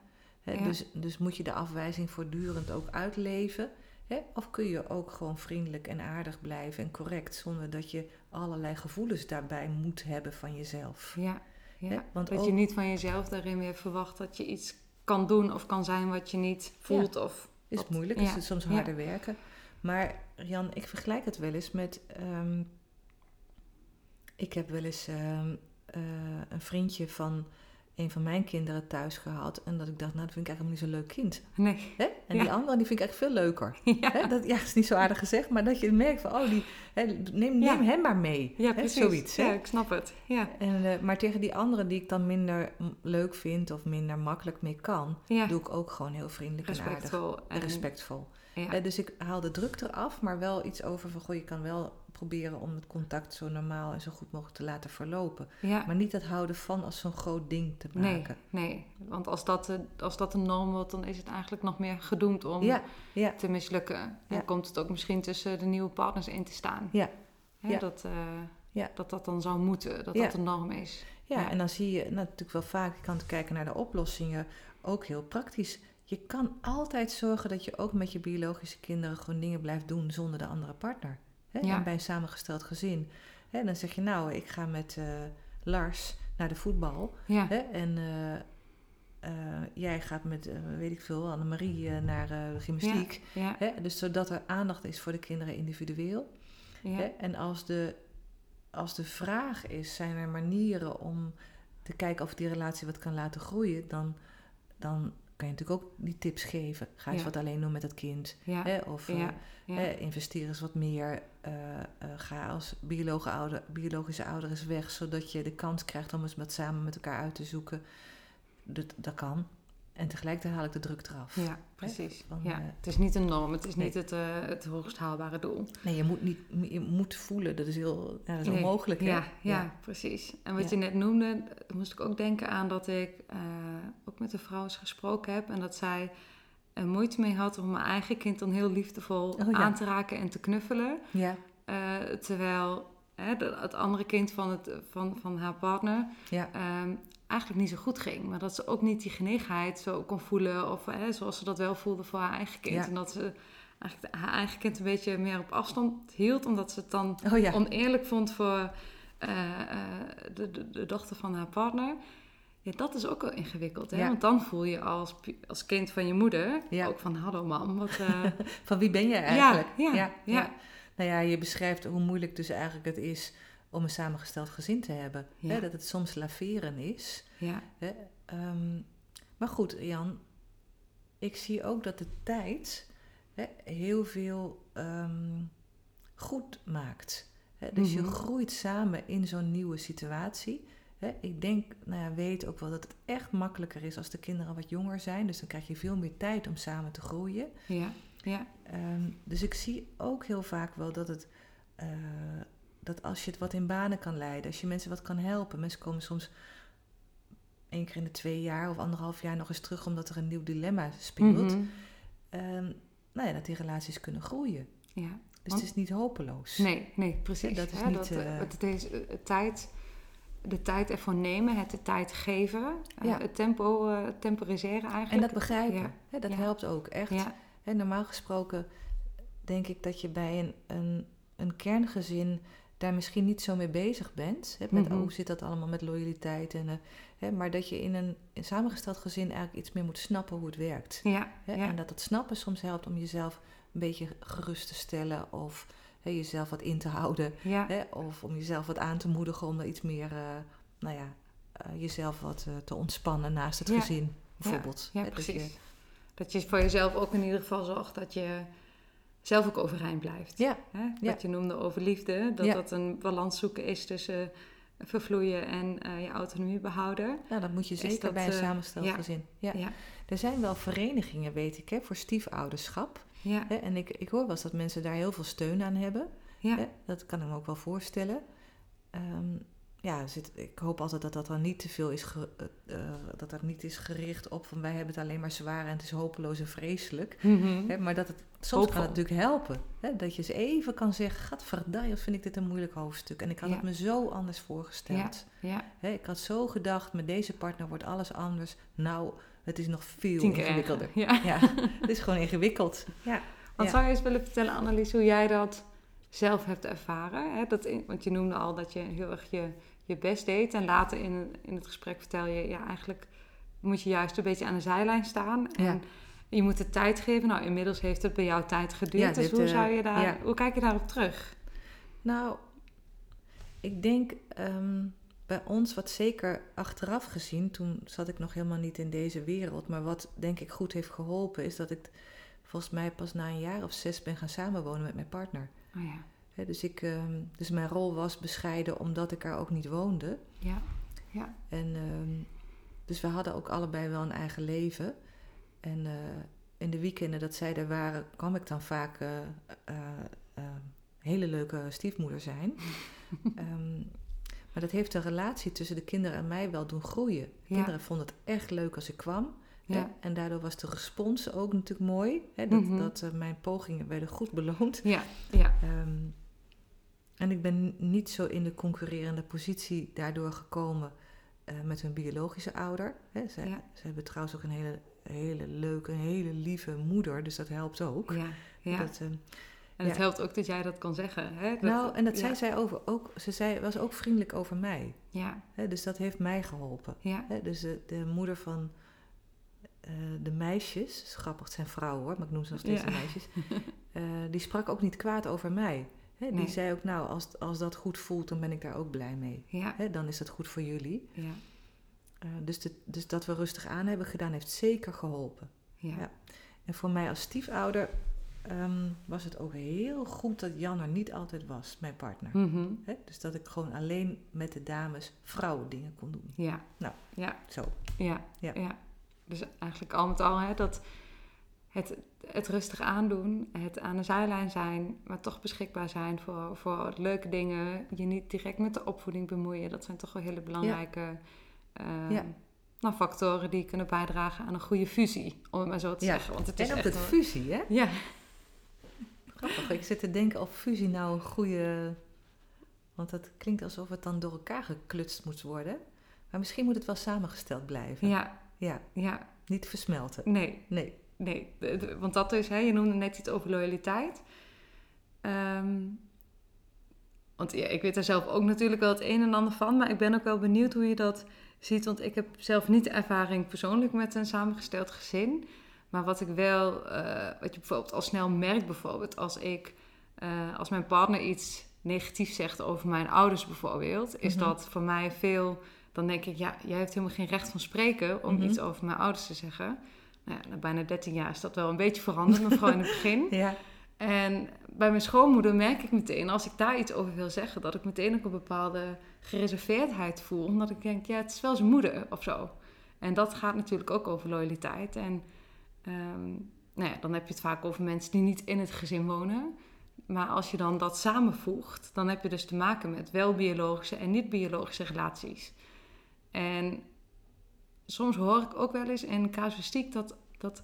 Hè, Ja. dus, dus moet je de afwijzing voortdurend ook uitleven? Hè? Of kun je ook gewoon vriendelijk en aardig blijven en correct, zonder dat je allerlei gevoelens daarbij moet hebben van jezelf? Ja, ja. Hè, want dat ook- je niet van jezelf daarin weer verwacht dat je iets kan doen of kan zijn wat je niet voelt. Of, Is moeilijk, ja, is het soms harder werken. Maar Jan, ik vergelijk het wel eens met. ehm, ik heb wel eens ehm, eh, een vriendje van een van mijn kinderen thuis gehad. En dat ik dacht, nou, dat vind ik eigenlijk niet zo'n leuk kind. Nee. Hè? En die andere, die vind ik eigenlijk veel leuker. Ja, Hè? Dat ja, is niet zo aardig gezegd, maar dat je merkt van, oh, die, hè, neem, neem hem maar mee. ja precies. Zoiets. Hè? Ja, ik snap het. Ja, En, eh, maar tegen die anderen die ik dan minder leuk vind of minder makkelijk mee kan, doe ik ook gewoon heel vriendelijk en aardig. respectvol. En respectvol. Eh, dus ik haal de druk eraf, maar wel iets over van, goh, je kan wel proberen om het contact zo normaal en zo goed mogelijk te laten verlopen. ja. Maar niet het houden van als zo'n groot ding te Nee, maken. nee, want als dat, de, als dat een norm wordt, dan is het eigenlijk nog meer gedoemd om Ja, ja, te mislukken. En komt het ook misschien tussen de nieuwe partners in te staan. Ja. Dat, eh, Ja. dat dat dan zou moeten, dat dat de norm is. ja, Ja. en dan zie je nou, natuurlijk wel vaak, je kan kijken naar de oplossingen, ook heel praktisch. Je kan altijd zorgen dat je ook met je biologische kinderen gewoon dingen blijft doen zonder de andere partner. Hè? Ja. En bij een samengesteld gezin. Hè? Dan zeg je, nou, ik ga met eh, Lars naar de voetbal. Ja, Hè? En eh, eh, jij gaat met, weet ik veel, Annemarie naar de gymnastiek. ja, Hè? Dus zodat er aandacht is voor de kinderen individueel. Hè? En als de, als de vraag is, zijn er manieren om te kijken of die relatie wat kan laten groeien, dan, dan kan je natuurlijk ook die tips geven. Ga eens Ja. wat alleen doen met het kind. ja, Hè? Of eh, ja, hè, investeer eens wat meer. eh, eh, ga als biologische ouder, biologische ouder eens weg, zodat je de kans krijgt om eens wat samen met elkaar uit te zoeken. Dat, dat kan. En tegelijkertijd haal ik de druk eraf. Ja, precies. Van, ja. eh, het is niet een norm, het is nee. niet het, eh, het hoogst haalbare doel. Nee, je moet, niet, je moet voelen. Dat is heel ja, dat is Nee. onmogelijk. Hè? Ja, ja, precies. En wat je net noemde, daar moest ik ook denken aan dat ik eh, ook met een vrouw eens gesproken heb. En dat zij er moeite mee had om mijn eigen kind dan heel liefdevol Oh, aan te raken en te knuffelen. Ja, Eh, terwijl hè, het andere kind van, het, van, van haar partner ja, ehm, eigenlijk niet zo goed ging. Maar dat ze ook niet die genegenheid zo kon voelen. Of hè, zoals ze dat wel voelde voor haar eigen kind. Ja. En dat ze eigenlijk haar eigen kind een beetje meer op afstand hield. Omdat ze het dan Oh ja. oneerlijk vond voor eh, eh, de, de, de dochter van haar partner. Ja, dat is ook wel ingewikkeld. Hè? Ja. Want dan voel je als, als kind van je moeder ook van... Hallo mam, wat... eh, Van wie ben jij eigenlijk? ja, ja. Nou ja, je beschrijft hoe moeilijk dus eigenlijk het is om een samengesteld gezin te hebben. Ja. Hè, dat het soms laveren is. ja, Hè? Ehm, maar goed, Jan, ik zie ook dat de tijd hè, heel veel ehm, goed maakt. Hè? Dus je Mhm. groeit samen in zo'n nieuwe situatie. Hè? Ik denk, nou ja, weet ook wel dat het echt makkelijker is als de kinderen wat jonger zijn. Dus dan krijg je veel meer tijd om samen te groeien. ja, ja, Ehm, dus ik zie ook heel vaak wel dat het. eh, dat als je het wat in banen kan leiden, als je mensen wat kan helpen. Mensen komen soms één keer in de twee jaar of anderhalf jaar nog eens terug omdat er een nieuw dilemma speelt. Mhm. Ehm, nou ja, dat die relaties kunnen groeien. ja. Dus Want- het is niet hopeloos. Nee, nee, precies. Dat is hè, niet, dat, eh, eh, het is, eh, tijd, de tijd ervoor nemen, het de tijd geven, Ja. het tempo temporiseren eigenlijk. En dat begrijpen, Ja. hè, dat Ja. helpt ook echt. Hè, normaal gesproken denk ik dat je bij een, een, een kerngezin daar misschien niet zo mee bezig bent. Hè, met Mhm. oh, hoe zit dat allemaal met loyaliteit. En, eh, hè, maar dat je in een, in samengesteld gezin eigenlijk iets meer moet snappen hoe het werkt. ja, Hè, ja. En dat het snappen soms helpt om jezelf een beetje gerust te stellen. Of hè, jezelf wat in te houden. ja. Hè, of om jezelf wat aan te moedigen om er iets meer, eh, nou ja, eh, jezelf wat te ontspannen naast het gezin. Bijvoorbeeld. Ja, dat precies. je- Dat je voor jezelf ook in ieder geval zorgt dat je zelf ook overeind blijft. ja, Hè? Ja. Wat je noemde over liefde, dat Ja. dat een balans zoeken is tussen vervloeien en eh, je autonomie behouden. Nou, dat moet je zeker dat, bij een eh, samengesteld ja. gezin. Ja. Ja, Er zijn wel verenigingen, weet ik, hè, voor stiefouderschap. ja, Hè, en ik, ik hoor wel eens dat mensen daar heel veel steun aan hebben. ja. Hè, dat kan ik me ook wel voorstellen. Ehm, ja, zit, ik hoop altijd dat dat dan niet te veel is, ge- eh, eh, dat dat niet is gericht op van wij hebben het alleen maar zwaar en het is hopeloos en vreselijk. Mhm. Hè, maar dat het soms Hoopvol. kan het natuurlijk helpen. Hè, dat je eens even kan zeggen, gadverdamme, wat vind ik dit een moeilijk hoofdstuk. En ik had Ja. het me zo anders voorgesteld. Ja, Hè, ik had zo gedacht, met deze partner wordt alles anders. Nou, Het is nog veel ingewikkelder. Ja. Het is gewoon ingewikkeld. Ja. Zou je eens willen vertellen, Annelies, hoe jij dat zelf hebt ervaren? Hè? Dat in- want je noemde al dat je heel erg je, je best deed. En later in, in het gesprek vertel je, ja, eigenlijk moet je juist een beetje aan de zijlijn staan. En Ja. je moet het tijd geven. Nou, inmiddels heeft het bij jou tijd geduurd. Ja, dus hoe, eh, zou je daar, ja. hoe kijk je daarop terug? Nou, ik denk ehm, bij ons, wat zeker achteraf gezien, toen zat ik nog helemaal niet in deze wereld, maar wat denk ik goed heeft geholpen, is dat ik volgens mij pas na een jaar of zes ben gaan samenwonen met mijn partner. Oh ja. Dus, ik, ehm, dus mijn rol was bescheiden omdat ik er ook niet woonde. Ja. Ja. En, ehm, dus we hadden ook allebei wel een eigen leven. En eh, in de weekenden dat zij er waren, kwam ik dan vaak eh, hele leuke stiefmoeder zijn. Ehm, maar dat heeft de relatie tussen de kinderen en mij wel doen groeien. Ja. Kinderen vonden het echt leuk als ik kwam. hè. Ja. En daardoor was de respons ook natuurlijk mooi. Hè? Dat, Mhm. dat mijn pogingen werden goed beloond. Ja. Ja. En ik ben niet zo in de concurrerende positie daardoor gekomen eh, met hun biologische ouder. Hè. Ja. Ze hebben trouwens ook een hele, hele leuke, hele lieve moeder, dus dat helpt ook. Ja. ja. Dat, ehm, En het helpt ook dat jij dat kan zeggen. Hè? Dat- nou, en dat zei zij over ook, ze zei, was ook vriendelijk over mij. Ja. Hè, dus dat heeft mij geholpen. Ja. Hè, dus de, de moeder van eh, de meisjes, grappig, het zijn vrouwen hoor, maar ik noem ze nog steeds de meisjes. eh, die sprak ook niet kwaad over mij. Die Nee. zei ook, nou, als, als dat goed voelt, dan ben ik daar ook blij mee. Ja. Dan is dat goed voor jullie. Ja. Eh, dus, de- dus dat we rustig aan hebben gedaan, heeft zeker geholpen. Ja. Ja. En voor mij als stiefouder ehm, was het ook heel goed dat Jan er niet altijd was, mijn partner. Mhm. Dus dat ik gewoon alleen met de dames vrouwen dingen kon doen. Ja. Nou. Ja. Zo. Ja, Ja. ja. Dus eigenlijk al met al, hè, dat het, het rustig aandoen, het aan de zijlijn zijn, maar toch beschikbaar zijn voor, voor leuke dingen. Je niet direct met de opvoeding bemoeien. Dat zijn toch wel hele belangrijke Ja. nou, factoren die kunnen bijdragen aan een goede fusie, om het maar zo te Ja. zeggen. Want het is En ook echt een- fusie, hè? Ja, Grappig. Ik zit te denken of fusie nou een goede... Want dat klinkt alsof het dan door elkaar geklutst moet worden. Maar misschien moet het wel samengesteld blijven. ja, Ja, ja. niet versmelten. Nee, Nee. Nee, want dat is, hè, je noemde net iets over loyaliteit. Ehm, want ja, ik weet er zelf ook natuurlijk wel het een en ander van, maar ik ben ook wel benieuwd hoe je dat ziet. Want ik heb zelf niet de ervaring persoonlijk met een samengesteld gezin. Maar wat ik wel, eh, wat je bijvoorbeeld al snel merkt, bijvoorbeeld als ik, eh, als mijn partner iets negatiefs zegt over mijn ouders bijvoorbeeld, is Mhm. dat voor mij veel, dan denk ik, ja, jij hebt helemaal geen recht van spreken om Mhm. iets over mijn ouders te zeggen. Nou ja, na bijna 13 jaar is dat wel een beetje veranderd, maar vooral in het begin. Ja. En bij mijn schoonmoeder merk ik meteen, als ik daar iets over wil zeggen, dat ik meteen ook een bepaalde gereserveerdheid voel. Omdat ik denk, ja, het is wel zijn moeder of zo. En dat gaat natuurlijk ook over loyaliteit. En ehm, nou ja, dan heb je het vaak over mensen die niet in het gezin wonen. Maar als je dan dat samenvoegt, dan heb je dus te maken met wel biologische en niet-biologische relaties. En soms hoor ik ook wel eens in casuïstiek dat, dat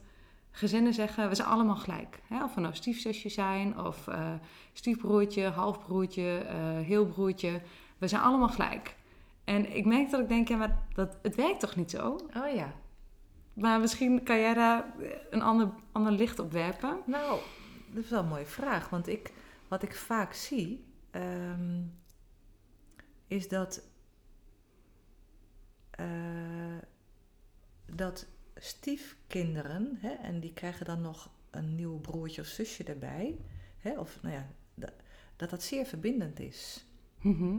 gezinnen zeggen, we zijn allemaal gelijk. Hè? Of we nou stiefzusje zijn, of eh, stiefbroertje, halfbroertje, eh heel broertje. We zijn allemaal gelijk. En ik merk dat ik denk, ja, maar dat, het werkt toch niet zo? Oh ja. Maar misschien kan jij daar een ander, ander licht op werpen. Nou, dat is wel een mooie vraag. Want ik, wat ik vaak zie, ehm, is dat, eh, dat stiefkinderen, hè, en die krijgen dan nog een nieuw broertje of zusje erbij, hè, of nou ja, dat, dat dat zeer verbindend is. Mhm.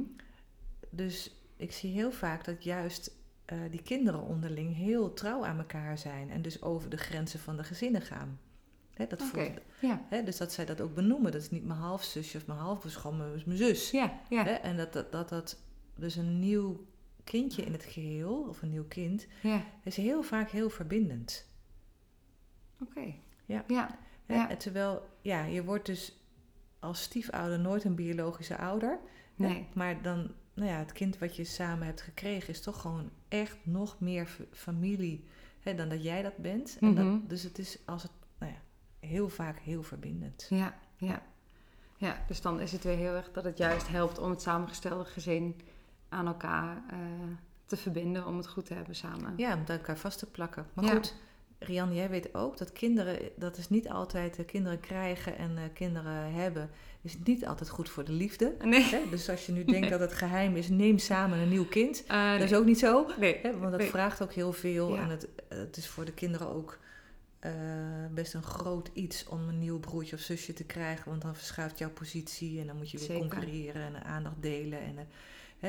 Dus ik zie heel vaak dat juist eh, die kinderen onderling heel trouw aan elkaar zijn en dus over de grenzen van de gezinnen gaan. Hè, dat Oké, voelt, ja. hè, dus dat zij dat ook benoemen. Dat is niet mijn halfzusje of mijn halfbroer, gewoon mijn, is mijn zus. Ja, ja, Hè, en dat, dat, dat dat dus een nieuw kindje in het geheel, of een nieuw kind, ja. is heel vaak heel verbindend. Oké. Ja. Ja. En Terwijl, ja, je wordt dus als stiefouder nooit een biologische ouder. hè, nee. Maar dan, nou ja, het kind wat je samen hebt gekregen is toch gewoon echt nog meer familie hè, dan dat jij dat bent. En Mhm. dat, dus het is als het, nou ja, heel vaak heel verbindend. Ja, ja. Ja, dus dan is het weer heel erg dat het juist helpt om het samengestelde gezin aan elkaar eh, te verbinden, om het goed te hebben samen. Ja, om elkaar vast te plakken. Maar Ja. goed, Rian, jij weet ook dat kinderen, dat is niet altijd eh, kinderen krijgen en eh, kinderen hebben, is niet altijd goed voor de liefde. Nee, Hè? Dus als je nu denkt dat het geheim is, neem samen een nieuw kind. Dat is ook niet zo. Hè? Want dat vraagt ook heel veel. Ja. En het, het is voor de kinderen ook best een groot iets om een nieuw broertje of zusje te krijgen. Want dan verschuift jouw positie en dan moet je weer Zeker. concurreren en aandacht delen. En,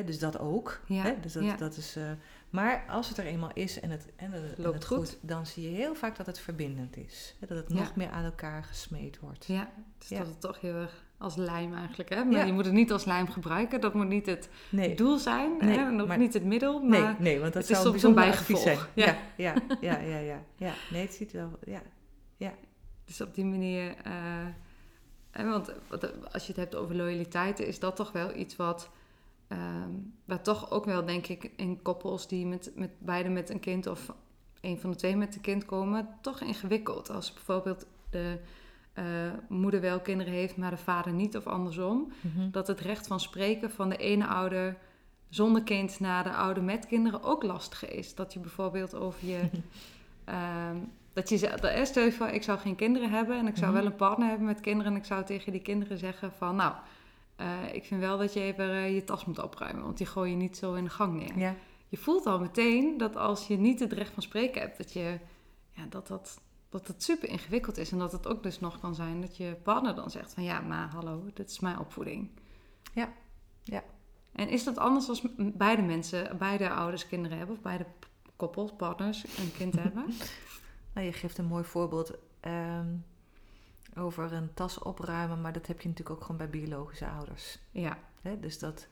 Dus dat ook. Ja? Dus dat, ja. dat is, eh, maar als het er eenmaal is en het, en het, en Loopt het goed. dan zie je heel vaak dat het verbindend is. Dat het Ja. nog meer aan elkaar gesmeed wordt. Ja, dus Ja. dat het toch heel erg als lijm eigenlijk. Hè? Maar Ja. je moet het niet als lijm gebruiken. Dat moet niet het Nee, doel zijn. Nee, hè? En ook maar- niet het middel. nee, Maar nee, want dat het is zou een soms zijn. Ja, ja, ja, ja, ja, ja. Nee, het ziet wel, ja. Dus op die manier... eh, want als je het hebt over loyaliteit... is dat toch wel iets wat... ehm waar toch ook wel, denk ik, in koppels die met, met beide met een kind... of een van de twee met een kind komen... toch ingewikkeld. Als bijvoorbeeld de eh, moeder wel kinderen heeft... maar de vader niet of andersom... Mhm. dat het recht van spreken van de ene ouder zonder kind naar de ouder met kinderen ook lastig is. Dat je bijvoorbeeld over je. ehm, dat je zegt, dat- stel je voor, ik zou geen kinderen hebben en ik zou Mhm. wel een partner hebben met kinderen en ik zou tegen die kinderen zeggen van, nou, eh, ik vind wel dat je even eh, je tas moet opruimen, want die gooi je niet zo in de gang neer. Ja, Je voelt al meteen dat als je niet het recht van spreken hebt, dat je, ja, dat dat dat het super ingewikkeld is en dat het ook dus nog kan zijn dat je partner dan zegt van ja, maar hallo, dit is mijn opvoeding. Ja, ja. En is dat anders als beide mensen, beide ouders kinderen hebben of beide koppels, partners een kind hebben? Nou, je geeft een mooi voorbeeld ehm, over een tas opruimen, maar dat heb je natuurlijk ook gewoon bij biologische ouders. Ja? Dus dat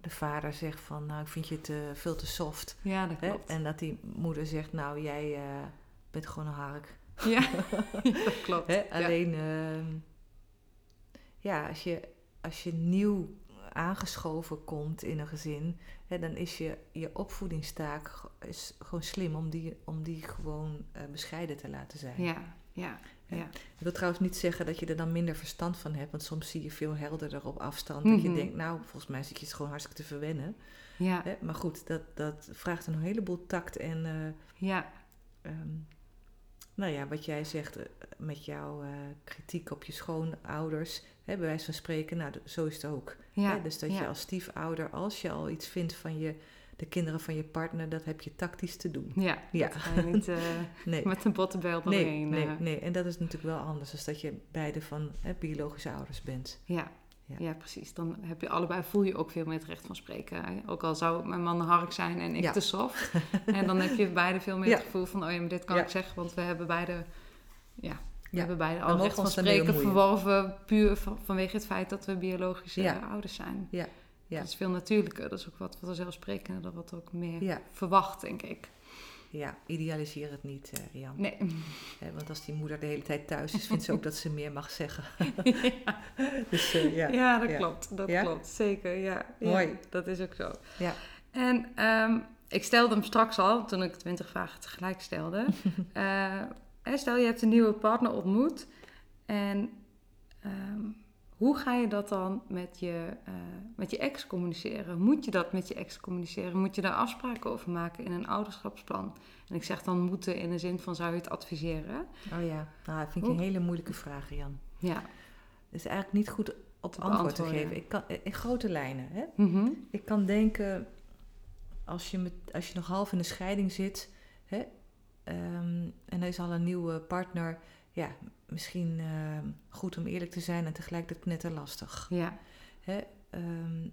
de vader zegt van, nou, ik vind je het eh, veel te soft. ja dat klopt. En dat die moeder zegt, nou, jij eh, bent gewoon een hark. Ja, dat klopt. Hè? Ja. Alleen, ehm, ja, als je, als je nieuw aangeschoven komt in een gezin, hè, dan is je, je opvoedingstaak is gewoon slim om die, om die gewoon eh, bescheiden te laten zijn. Ja, ja, ja. Ik wil trouwens niet zeggen dat je er dan minder verstand van hebt, want soms zie je veel helderder op afstand. Dat je Mhm. denkt, nou, volgens mij zit je het gewoon hartstikke te verwennen. Ja, Hè? Maar goed, dat, dat vraagt een heleboel tact en eh, ja, Ehm, nou ja, wat jij zegt eh, met jouw eh, kritiek op je schoonouders, hè, bij wijze van spreken, nou, zo is het ook. ja. Hè? Dus dat ja. je als stiefouder, als je al iets vindt van je, de kinderen van je partner, dat heb je tactisch te doen. Ja, Ja. dat ga je niet eh, Nee, met een bottenbel nee, doorheen. nee, eh. nee. En dat is natuurlijk wel anders dan dat je beide van hè, biologische ouders bent. Ja. Ja. Ja. precies. Dan heb je allebei, voel je ook veel meer het recht van spreken. Ook al zou mijn man hark zijn en ik Ja. te soft. en dan heb je beide veel meer het gevoel van, oh ja, maar dit kan ik zeggen, want we hebben beide, ja, we hebben beide al recht van spreken verworven, puur van- vanwege het feit dat we biologische ouders zijn. Ja. Ja. Dat is veel natuurlijker. Dat is ook wat vanzelfsprekender, dat wordt ook meer Ja, verwacht, denk ik. ja idealiseer het niet, eh Rian. Nee. Hè, want als die moeder de hele tijd thuis is, vindt ze ook dat ze meer mag zeggen. dus eh, ja. Ja, dat Ja. klopt. Dat Ja? klopt. Zeker, ja. Ja, Mooi. Dat is ook zo. Ja. En ehm, ik stelde hem straks al, toen ik twintig vragen tegelijk stelde. Eh, stel, je hebt een nieuwe partner ontmoet. En ehm, hoe ga je dat dan met je, eh, met je ex communiceren? Moet je dat met je ex communiceren? Moet je daar afspraken over maken in een ouderschapsplan? En ik zeg dan moeten in de zin van zou je het adviseren? Oh ja, nou, dat vind ik een hele moeilijke vraag, Jan. Ja. Het is eigenlijk niet goed op antwoord te geven. Ik kan, in grote lijnen. Hè? Mhm. Ik kan denken, als je, met, als je nog half in de scheiding zit hè, ehm, en er is al een nieuwe partner, ja, misschien ehm, goed om eerlijk te zijn en tegelijkertijd net lastig. Ja. Hè? Ehm,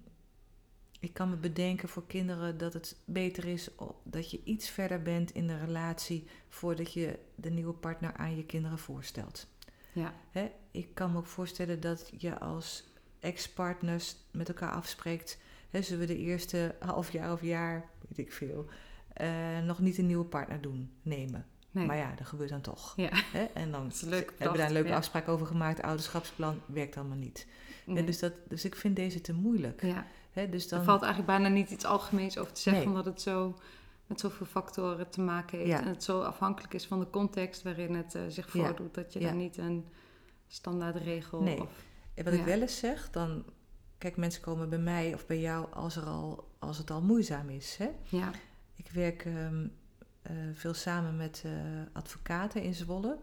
ik kan me bedenken voor kinderen dat het beter is dat je iets verder bent in de relatie voordat je de nieuwe partner aan je kinderen voorstelt. Ja. Hè? Ik kan me ook voorstellen dat je als ex-partners met elkaar afspreekt. Hè, zullen we de eerste half jaar of jaar, weet ik veel, eh, nog niet een nieuwe partner doen, nemen. Nee. Maar ja, dat gebeurt dan toch. Ja. Hè? En dan hebben we daar een leuke ja. afspraak over gemaakt. Ouderschapsplan werkt allemaal niet. Dus, dat, dus ik vind deze te moeilijk. ja. Hè, dus dan, Er valt eigenlijk bijna niet iets algemeens over te zeggen, Nee. omdat het zo met zoveel factoren te maken heeft. Ja. En het zo afhankelijk is van de context waarin het eh, zich voordoet. Dat je daar niet een standaard regel Nee. of... En wat ik wel eens zeg, dan... Kijk, mensen komen bij mij of bij jou als er al, als het al moeizaam is. Hè? Ja. Ik werk ehm, eh, veel samen met eh, advocaten in Zwolle,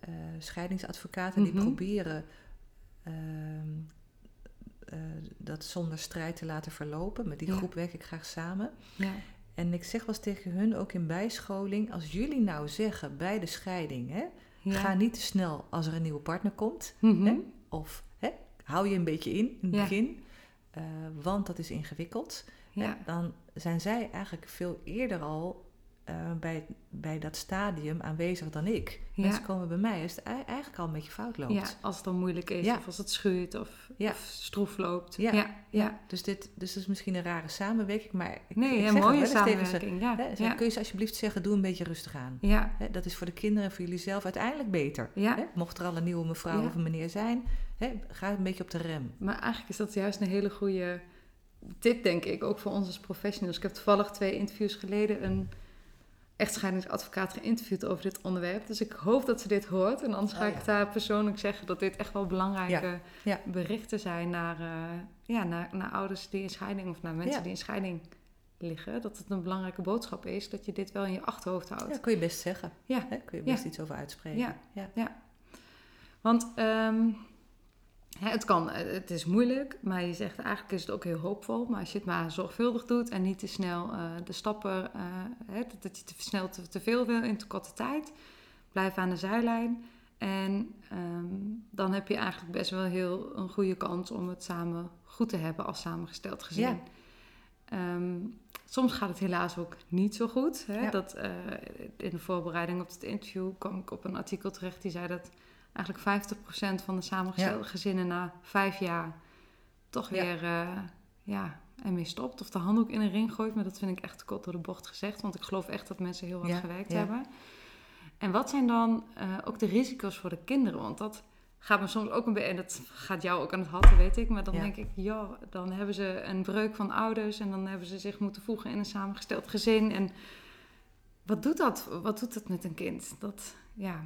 eh, scheidingsadvocaten die Mhm. proberen ehm, eh, dat zonder strijd te laten verlopen. Met die Ja. groep werk ik graag samen. Ja. En ik zeg wel eens tegen hun, ook in bijscholing, als jullie nou zeggen bij de scheiding, hè, Ja. ga niet te snel als er een nieuwe partner komt. Mhm. hè, Of hè, hou je een beetje in in het begin, eh, want dat is ingewikkeld. dan zijn zij eigenlijk veel eerder al eh, bij, bij dat stadium aanwezig dan ik. Ja. Mensen komen bij mij als het ei- eigenlijk al een beetje fout loopt. ja, als het dan moeilijk is, Ja. of als het schuurt, of, Ja. of stroef loopt. Ja. ja. Dus, dit, dus dat is misschien een rare samenwerking, maar ik, Nee, ik een mooie ze. samenwerking. Hè, ja. Kun je ze alsjeblieft zeggen, doe een beetje rustig aan. ja. Hè, dat is voor de kinderen en voor jullie zelf uiteindelijk beter. Ja. Hè, mocht er al een nieuwe mevrouw of een meneer zijn, hè, ga een beetje op de rem. Maar eigenlijk is dat juist een hele goede tip, denk ik, ook voor ons als professionals. Ik heb toevallig twee interviews geleden een echtscheidingsadvocaat geïnterviewd over dit onderwerp. Dus ik hoop dat ze dit hoort. En anders ga Oh, ik ja. haar persoonlijk zeggen dat dit echt wel belangrijke Ja, ja. berichten zijn naar, eh, ja, naar, naar ouders die in scheiding of naar mensen die in scheiding liggen. Dat het een belangrijke boodschap is dat je dit wel in je achterhoofd houdt. Ja, kun je best zeggen. Ja. Hè, kun je best iets over uitspreken. Ja. ja. Want ehm, hè, het kan, eh, het is moeilijk, maar je zegt eigenlijk is het ook heel hoopvol. Maar als je het maar zorgvuldig doet en niet te snel eh, de stappen, eh, hè, dat, je te snel te, te veel wil in te korte tijd, blijf aan de zijlijn. En ehm, dan heb je eigenlijk best wel heel een goede kans om het samen goed te hebben als samengesteld gezin. Ja. Ehm, soms gaat het helaas ook niet zo goed. Hè? Ja. Dat, in de voorbereiding op het interview kwam ik op een artikel terecht die zei dat eigenlijk 50% van de samengestelde gezinnen na vijf jaar toch Ja. weer eh, ja, ermee stopt. Of de handdoek in een ring gooit. Maar dat vind ik echt te kort door de bocht gezegd. Want ik geloof echt dat mensen heel hard Ja, gewerkt ja. hebben. En wat zijn dan eh, ook de risico's voor de kinderen? Want dat gaat me soms ook een beetje... En dat gaat jou ook aan het hatten, weet ik. Maar dan Ja. denk ik, ja, dan hebben ze een breuk van ouders... en dan hebben ze zich moeten voegen in een samengesteld gezin. En wat doet dat? Wat doet dat met een kind? Dat, ja...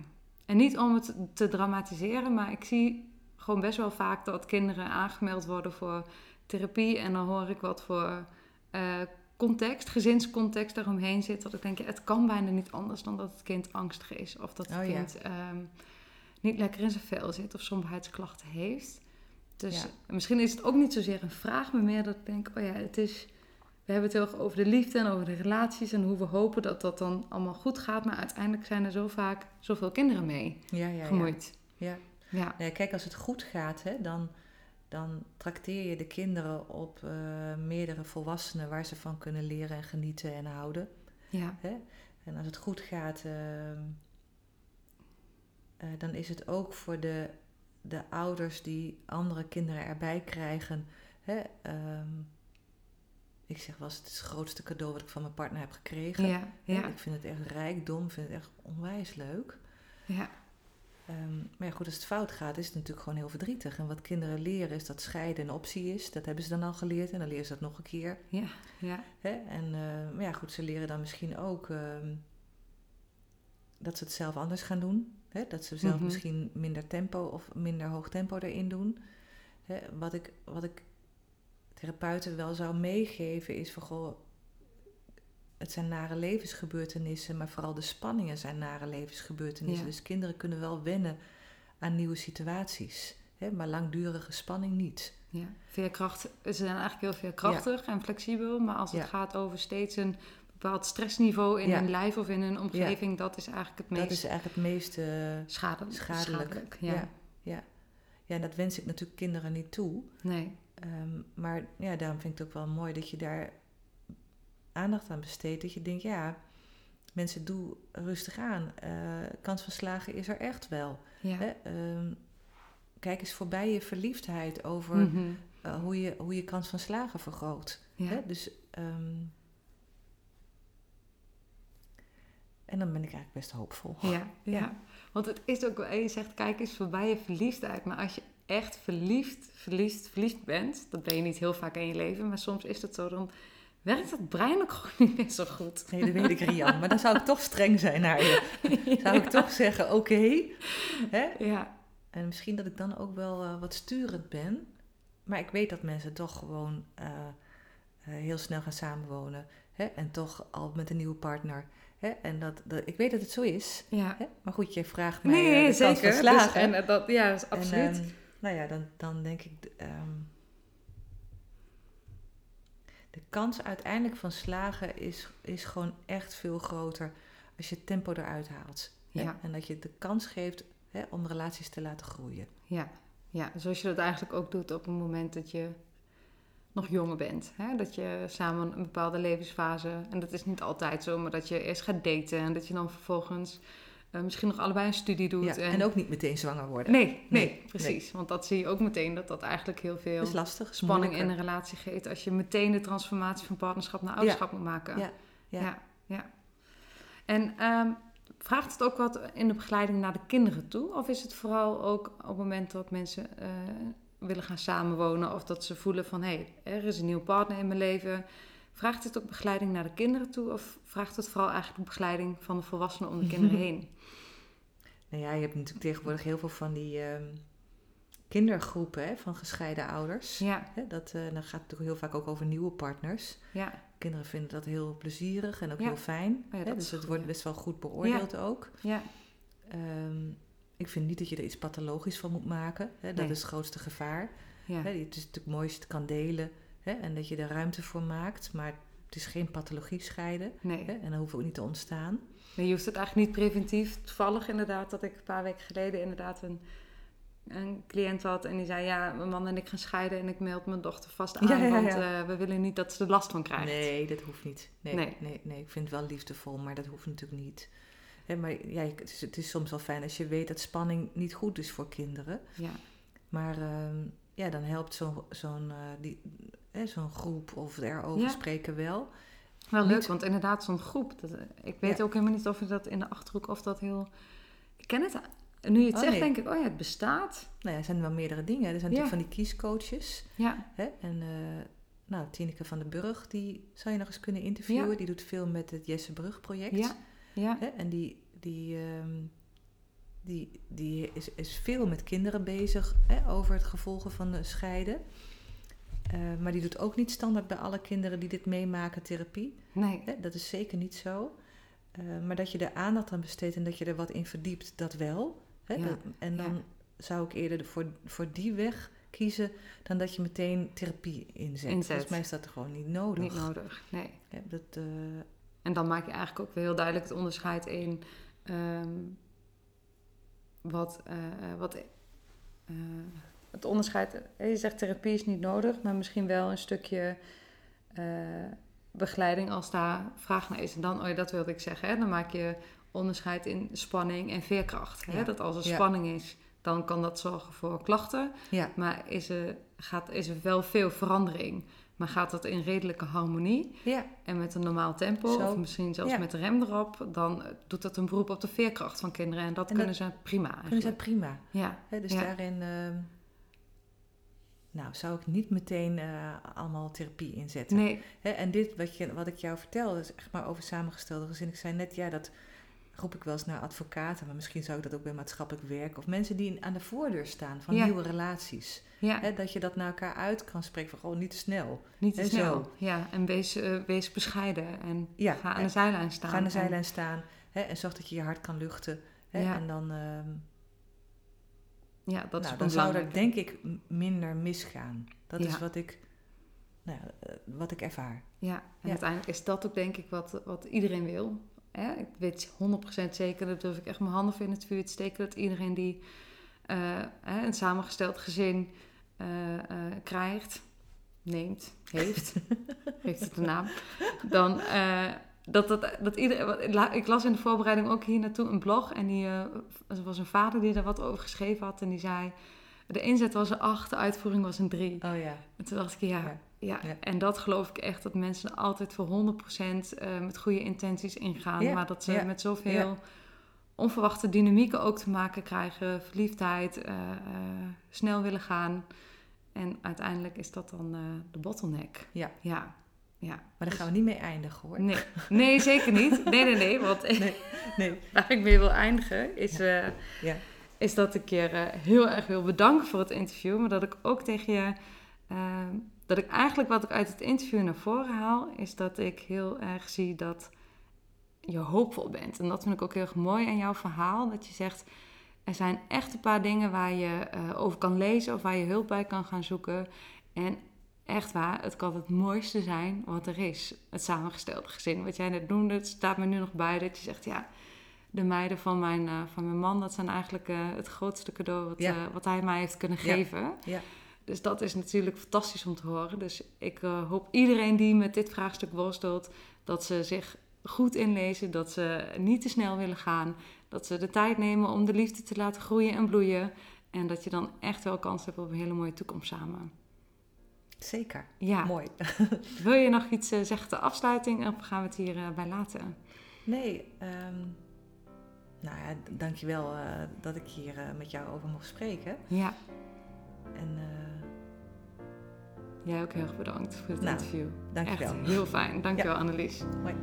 En niet om het te dramatiseren, maar ik zie gewoon best wel vaak dat kinderen aangemeld worden voor therapie. En dan hoor ik wat voor eh, context, gezinscontext daaromheen zit. Dat ik denk, ja, het kan bijna niet anders dan dat het kind angstig is. Of dat het Oh ja. kind ehm, niet lekker in zijn vel zit of somberheidsklachten heeft. Dus Ja. misschien is het ook niet zozeer een vraag, maar meer dat ik denk, oh ja, het is... We hebben het heel erg over de liefde en over de relaties en hoe we hopen dat dat dan allemaal goed gaat. Maar uiteindelijk zijn er zo vaak zoveel kinderen mee Ja, ja, gemoeid. ja. Ja, Nee, kijk, als het goed gaat, hè, dan, dan trakteer je de kinderen op eh, meerdere volwassenen waar ze van kunnen leren en genieten en houden. ja, Hè? En als het goed gaat, ehm, eh, dan is het ook voor de, de ouders die andere kinderen erbij krijgen. Hè? ehm, ik zeg wel eens, het is het grootste cadeau wat ik van mijn partner heb gekregen. ja, ja, Ik vind het echt rijkdom, ik vind het echt onwijs leuk. ja, Ehm, maar ja, goed, als het fout gaat, is het natuurlijk gewoon heel verdrietig. En wat kinderen leren is dat scheiden een optie is. Dat hebben ze dan al geleerd en dan leren ze dat nog een keer. ja, ja, Hè? En eh, maar ja, goed, ze leren dan misschien ook ehm, dat ze het zelf anders gaan doen. Hè? Dat ze zelf Mhm. misschien minder tempo of minder hoog tempo erin doen. Hè? Wat, ik, wat ik therapeuten wel zou meegeven is van goh, het zijn nare levensgebeurtenissen, maar vooral de spanningen zijn nare levensgebeurtenissen. Ja. Dus kinderen kunnen wel wennen aan nieuwe situaties. Hè? Maar langdurige spanning niet. ja. Veerkracht, ze zijn eigenlijk heel veerkrachtig en flexibel. Maar als het Ja. gaat over steeds een bepaald stressniveau in Ja. hun lijf of in hun omgeving, dat is eigenlijk het meest Dat is eigenlijk het meest... eh, schadelijk. schadelijk. ja. Ja. ja. ja, en dat wens ik natuurlijk kinderen niet toe. Nee, Ehm, maar ja, daarom vind ik het ook wel mooi dat je daar aandacht aan besteedt. Dat je denkt, ja, mensen, doe rustig aan. Eh, kans van slagen is er echt wel. ja. Hè? Ehm, kijk eens voorbij je verliefdheid over Mhm. eh, hoe, je, hoe je kans van slagen vergroot. ja. Hè? Dus, ehm, en dan ben ik eigenlijk best hoopvol. Ja, ja. Ja. want het is ook wel, je zegt kijk eens voorbij je verliefdheid. Maar als je echt verliefd, verliefd, verliefd bent, dat ben je niet heel vaak in je leven, maar soms is het zo, dan werkt het brein ook gewoon niet meer zo goed. Nee, dat weet ik, Rian. Maar dan zou ik toch streng zijn naar je. Zou ik toch zeggen, oké. hè? Ja, En misschien dat ik dan ook wel eh, wat sturend ben. Maar ik weet dat mensen toch gewoon eh, heel snel gaan samenwonen. Hè? En toch al met een nieuwe partner. Hè? En dat, dat, ik weet dat het zo is. Ja. Hè? Maar goed, je vraagt mij Nee, eh, de zeker. van slagen. Dus- en eh, dat, ja, dat is En, absoluut. Nou ja, dan, dan denk ik... ehm, de kans uiteindelijk van slagen is, is gewoon echt veel groter als je het tempo eruit haalt. hè. Ja. En dat je de kans geeft hè, om relaties te laten groeien. Ja, ja, zoals je dat eigenlijk ook doet op het moment dat je nog jonger bent. Hè? Dat je samen een bepaalde levensfase, en dat is niet altijd zo, maar dat je eerst gaat daten en dat je dan vervolgens eh, misschien nog allebei een studie doet. Ja, en ook niet meteen zwanger worden. Nee, nee, Nee, precies. Want dat zie je ook meteen dat dat eigenlijk heel veel is lastig. spanning in een relatie geeft als je meteen de transformatie van partnerschap naar ouderschap moet maken. Ja, ja. ja. ja. En ehm, vraagt het ook wat in de begeleiding naar de kinderen toe? Of is het vooral ook op het moment dat mensen eh, willen gaan samenwonen of dat ze voelen van hé, hey, er is een nieuw partner in mijn leven. Vraagt het ook begeleiding naar de kinderen toe of vraagt het vooral eigenlijk begeleiding van de volwassenen om de kinderen heen? Nou ja, je hebt natuurlijk tegenwoordig heel veel van die ehm, kindergroepen hè, van gescheiden ouders. Ja, Hè, dat, eh, dan gaat het natuurlijk heel vaak ook over nieuwe partners. ja, Kinderen vinden dat heel plezierig en ook Ja. heel fijn. ja, hè, dus het goed, wordt best wel goed beoordeeld ook. ja, Ehm, ik vind niet dat je er iets pathologisch van moet maken. Hè, dat Nee. is het grootste gevaar. ja. Hè, het is natuurlijk mooi als je het kan delen hè, en dat je er ruimte voor maakt. Maar het is geen pathologie scheiden. Nee. Hè, en dat hoeft ook niet te ontstaan. Nee, je hoeft het eigenlijk niet preventief. Toevallig inderdaad dat ik een paar weken geleden inderdaad een, een cliënt had. En die zei, ja, mijn man en ik gaan scheiden en ik meld mijn dochter vast aan. Ja, ja, Want eh, we willen niet dat ze er last van krijgt. Nee, dat hoeft niet. Nee, nee. Nee. Nee, ik vind het wel liefdevol, maar dat hoeft natuurlijk niet. Hè, maar ja, het is, het is soms wel fijn als je weet dat spanning niet goed is voor kinderen. Ja, Maar ehm, ja, dan helpt zo'n zo'n eh, die- zo'n groep of erover Ja. spreken wel. wel Niet- leuk, want inderdaad zo'n groep. Dat, ik weet Ja. ook helemaal niet of je dat in de Achterhoek of dat heel... Ik ken het. En nu je het Oh, zegt, nee. denk ik, oh ja, het bestaat. Nou ja, er zijn wel meerdere dingen. Er zijn Ja. natuurlijk van die kiescoaches. Ja, Hè? En eh, nou, Tineke van den Burg, die zou je nog eens kunnen interviewen. Ja. Die doet veel met het Jesse Brug project. ja, ja, Hè? En die, die, ehm, die, die is, is veel met kinderen bezig hè, over het gevolgen van de scheiden. Eh, maar die doet ook niet standaard bij alle kinderen die dit meemaken therapie. nee. Dat is zeker niet zo. Eh, maar dat je er aandacht aan besteedt en dat je er wat in verdiept, dat wel. Hè? Ja, en dan ja. zou ik eerder voor, voor die weg kiezen dan dat je meteen therapie inzet. Inzet. Volgens mij is dat gewoon niet nodig. Niet nodig, nee. Dat, eh, En dan maak je eigenlijk ook weer heel duidelijk het onderscheid in ehm, wat, wat het onderscheid. Je zegt therapie is niet nodig, maar misschien wel een stukje eh, begeleiding als daar vraag naar is. En dan, oh ja, dat wilde ik zeggen, hè, dan maak je onderscheid in spanning en veerkracht. Hè? Ja. Dat als er Ja. spanning is, dan kan dat zorgen voor klachten. ja, Maar is er, gaat, is er wel veel verandering. Maar gaat dat in redelijke harmonie? ja, En met een normaal tempo, Zo. of misschien zelfs Ja. met de rem erop, dan eh, doet dat een beroep op de veerkracht van kinderen. En dat En kunnen ze prima kunnen ze prima. Ja, Hè, dus Ja. daarin ehm, nou, zou ik niet meteen eh, allemaal therapie inzetten. nee, en dit wat, je, wat ik jou vertelde, is echt maar over samengestelde gezin. Ik zei net, ja, dat roep ik wel eens naar advocaten, maar misschien zou ik dat ook bij maatschappelijk werk of mensen die aan de voordeur staan van Ja. nieuwe relaties. ja, dat je dat naar elkaar uit kan spreken van gewoon niet te snel. niet te snel. zo. Ja, en wees, eh, wees bescheiden en Ja, ga aan de zijlijn staan. Ga aan de zijlijn staan en zorg dat je je hart kan luchten. En dan, ehm, ja, dat nou, dan zou er denk ik minder misgaan. Dat is wat ik, nou, ja, eh, wat ik ervaar. Ja, en Ja. uiteindelijk is dat ook denk ik wat, wat iedereen wil. Hè? Ik weet 100% zeker, dat durf ik echt mijn handen voor in het vuur te steken, dat iedereen die eh, hè, een samengesteld gezin eh, krijgt, neemt, heeft, heeft het een naam, dan dat, dat, dat iedereen, ik la- ik las in de voorbereiding ook hier naartoe een blog en die, eh, er was een vader die daar wat over geschreven had en die zei, de inzet was een 8, de uitvoering was een 3. Oh ja. En toen dacht ik, ja, Ja. ja. Ja. en dat geloof ik echt, dat mensen altijd voor 100% eh, met goede intenties ingaan. Ja, Maar dat ze met zoveel onverwachte dynamieken ook te maken krijgen. Verliefdheid, eh, snel willen gaan. En uiteindelijk is dat dan de bottleneck. Ja. Ja, ja. Maar daar gaan we niet mee eindigen hoor. Nee, nee, zeker niet. Nee, nee, nee. Want Nee, nee. waar ik mee wil eindigen is, eh, Ja. is dat ik je eh, heel erg wil bedanken voor het interview. Maar dat ik ook tegen je eh, dat ik eigenlijk wat ik uit het interview naar voren haal, is dat ik heel erg zie dat je hoopvol bent. En dat vind ik ook heel erg mooi aan jouw verhaal. Dat je zegt, er zijn echt een paar dingen waar je eh, over kan lezen of waar je hulp bij kan gaan zoeken. En echt waar, het kan het mooiste zijn wat er is. Het samengestelde gezin. Wat jij net noemde, het staat me nu nog bij dat je zegt, ja, de meiden van mijn, uh, van mijn man, dat zijn eigenlijk uh, het grootste cadeau wat, Ja. wat hij mij heeft kunnen geven. Ja. Dus dat is natuurlijk fantastisch om te horen. Dus ik eh, hoop iedereen die met dit vraagstuk worstelt, dat ze zich goed inlezen, dat ze niet te snel willen gaan, dat ze de tijd nemen om de liefde te laten groeien en bloeien. En dat je dan echt wel kans hebt op een hele mooie toekomst samen. Zeker. Ja, Mooi. wil je nog iets eh, zeggen ter afsluiting of gaan we het hier eh, bij laten? Nee, ehm nou ja, dankjewel eh dat ik hier met jou over mocht spreken. Ja, En jij ook heel erg bedankt voor het Nou, interview. dankjewel. Echt heel fijn. Dankjewel Annelies. Mooi.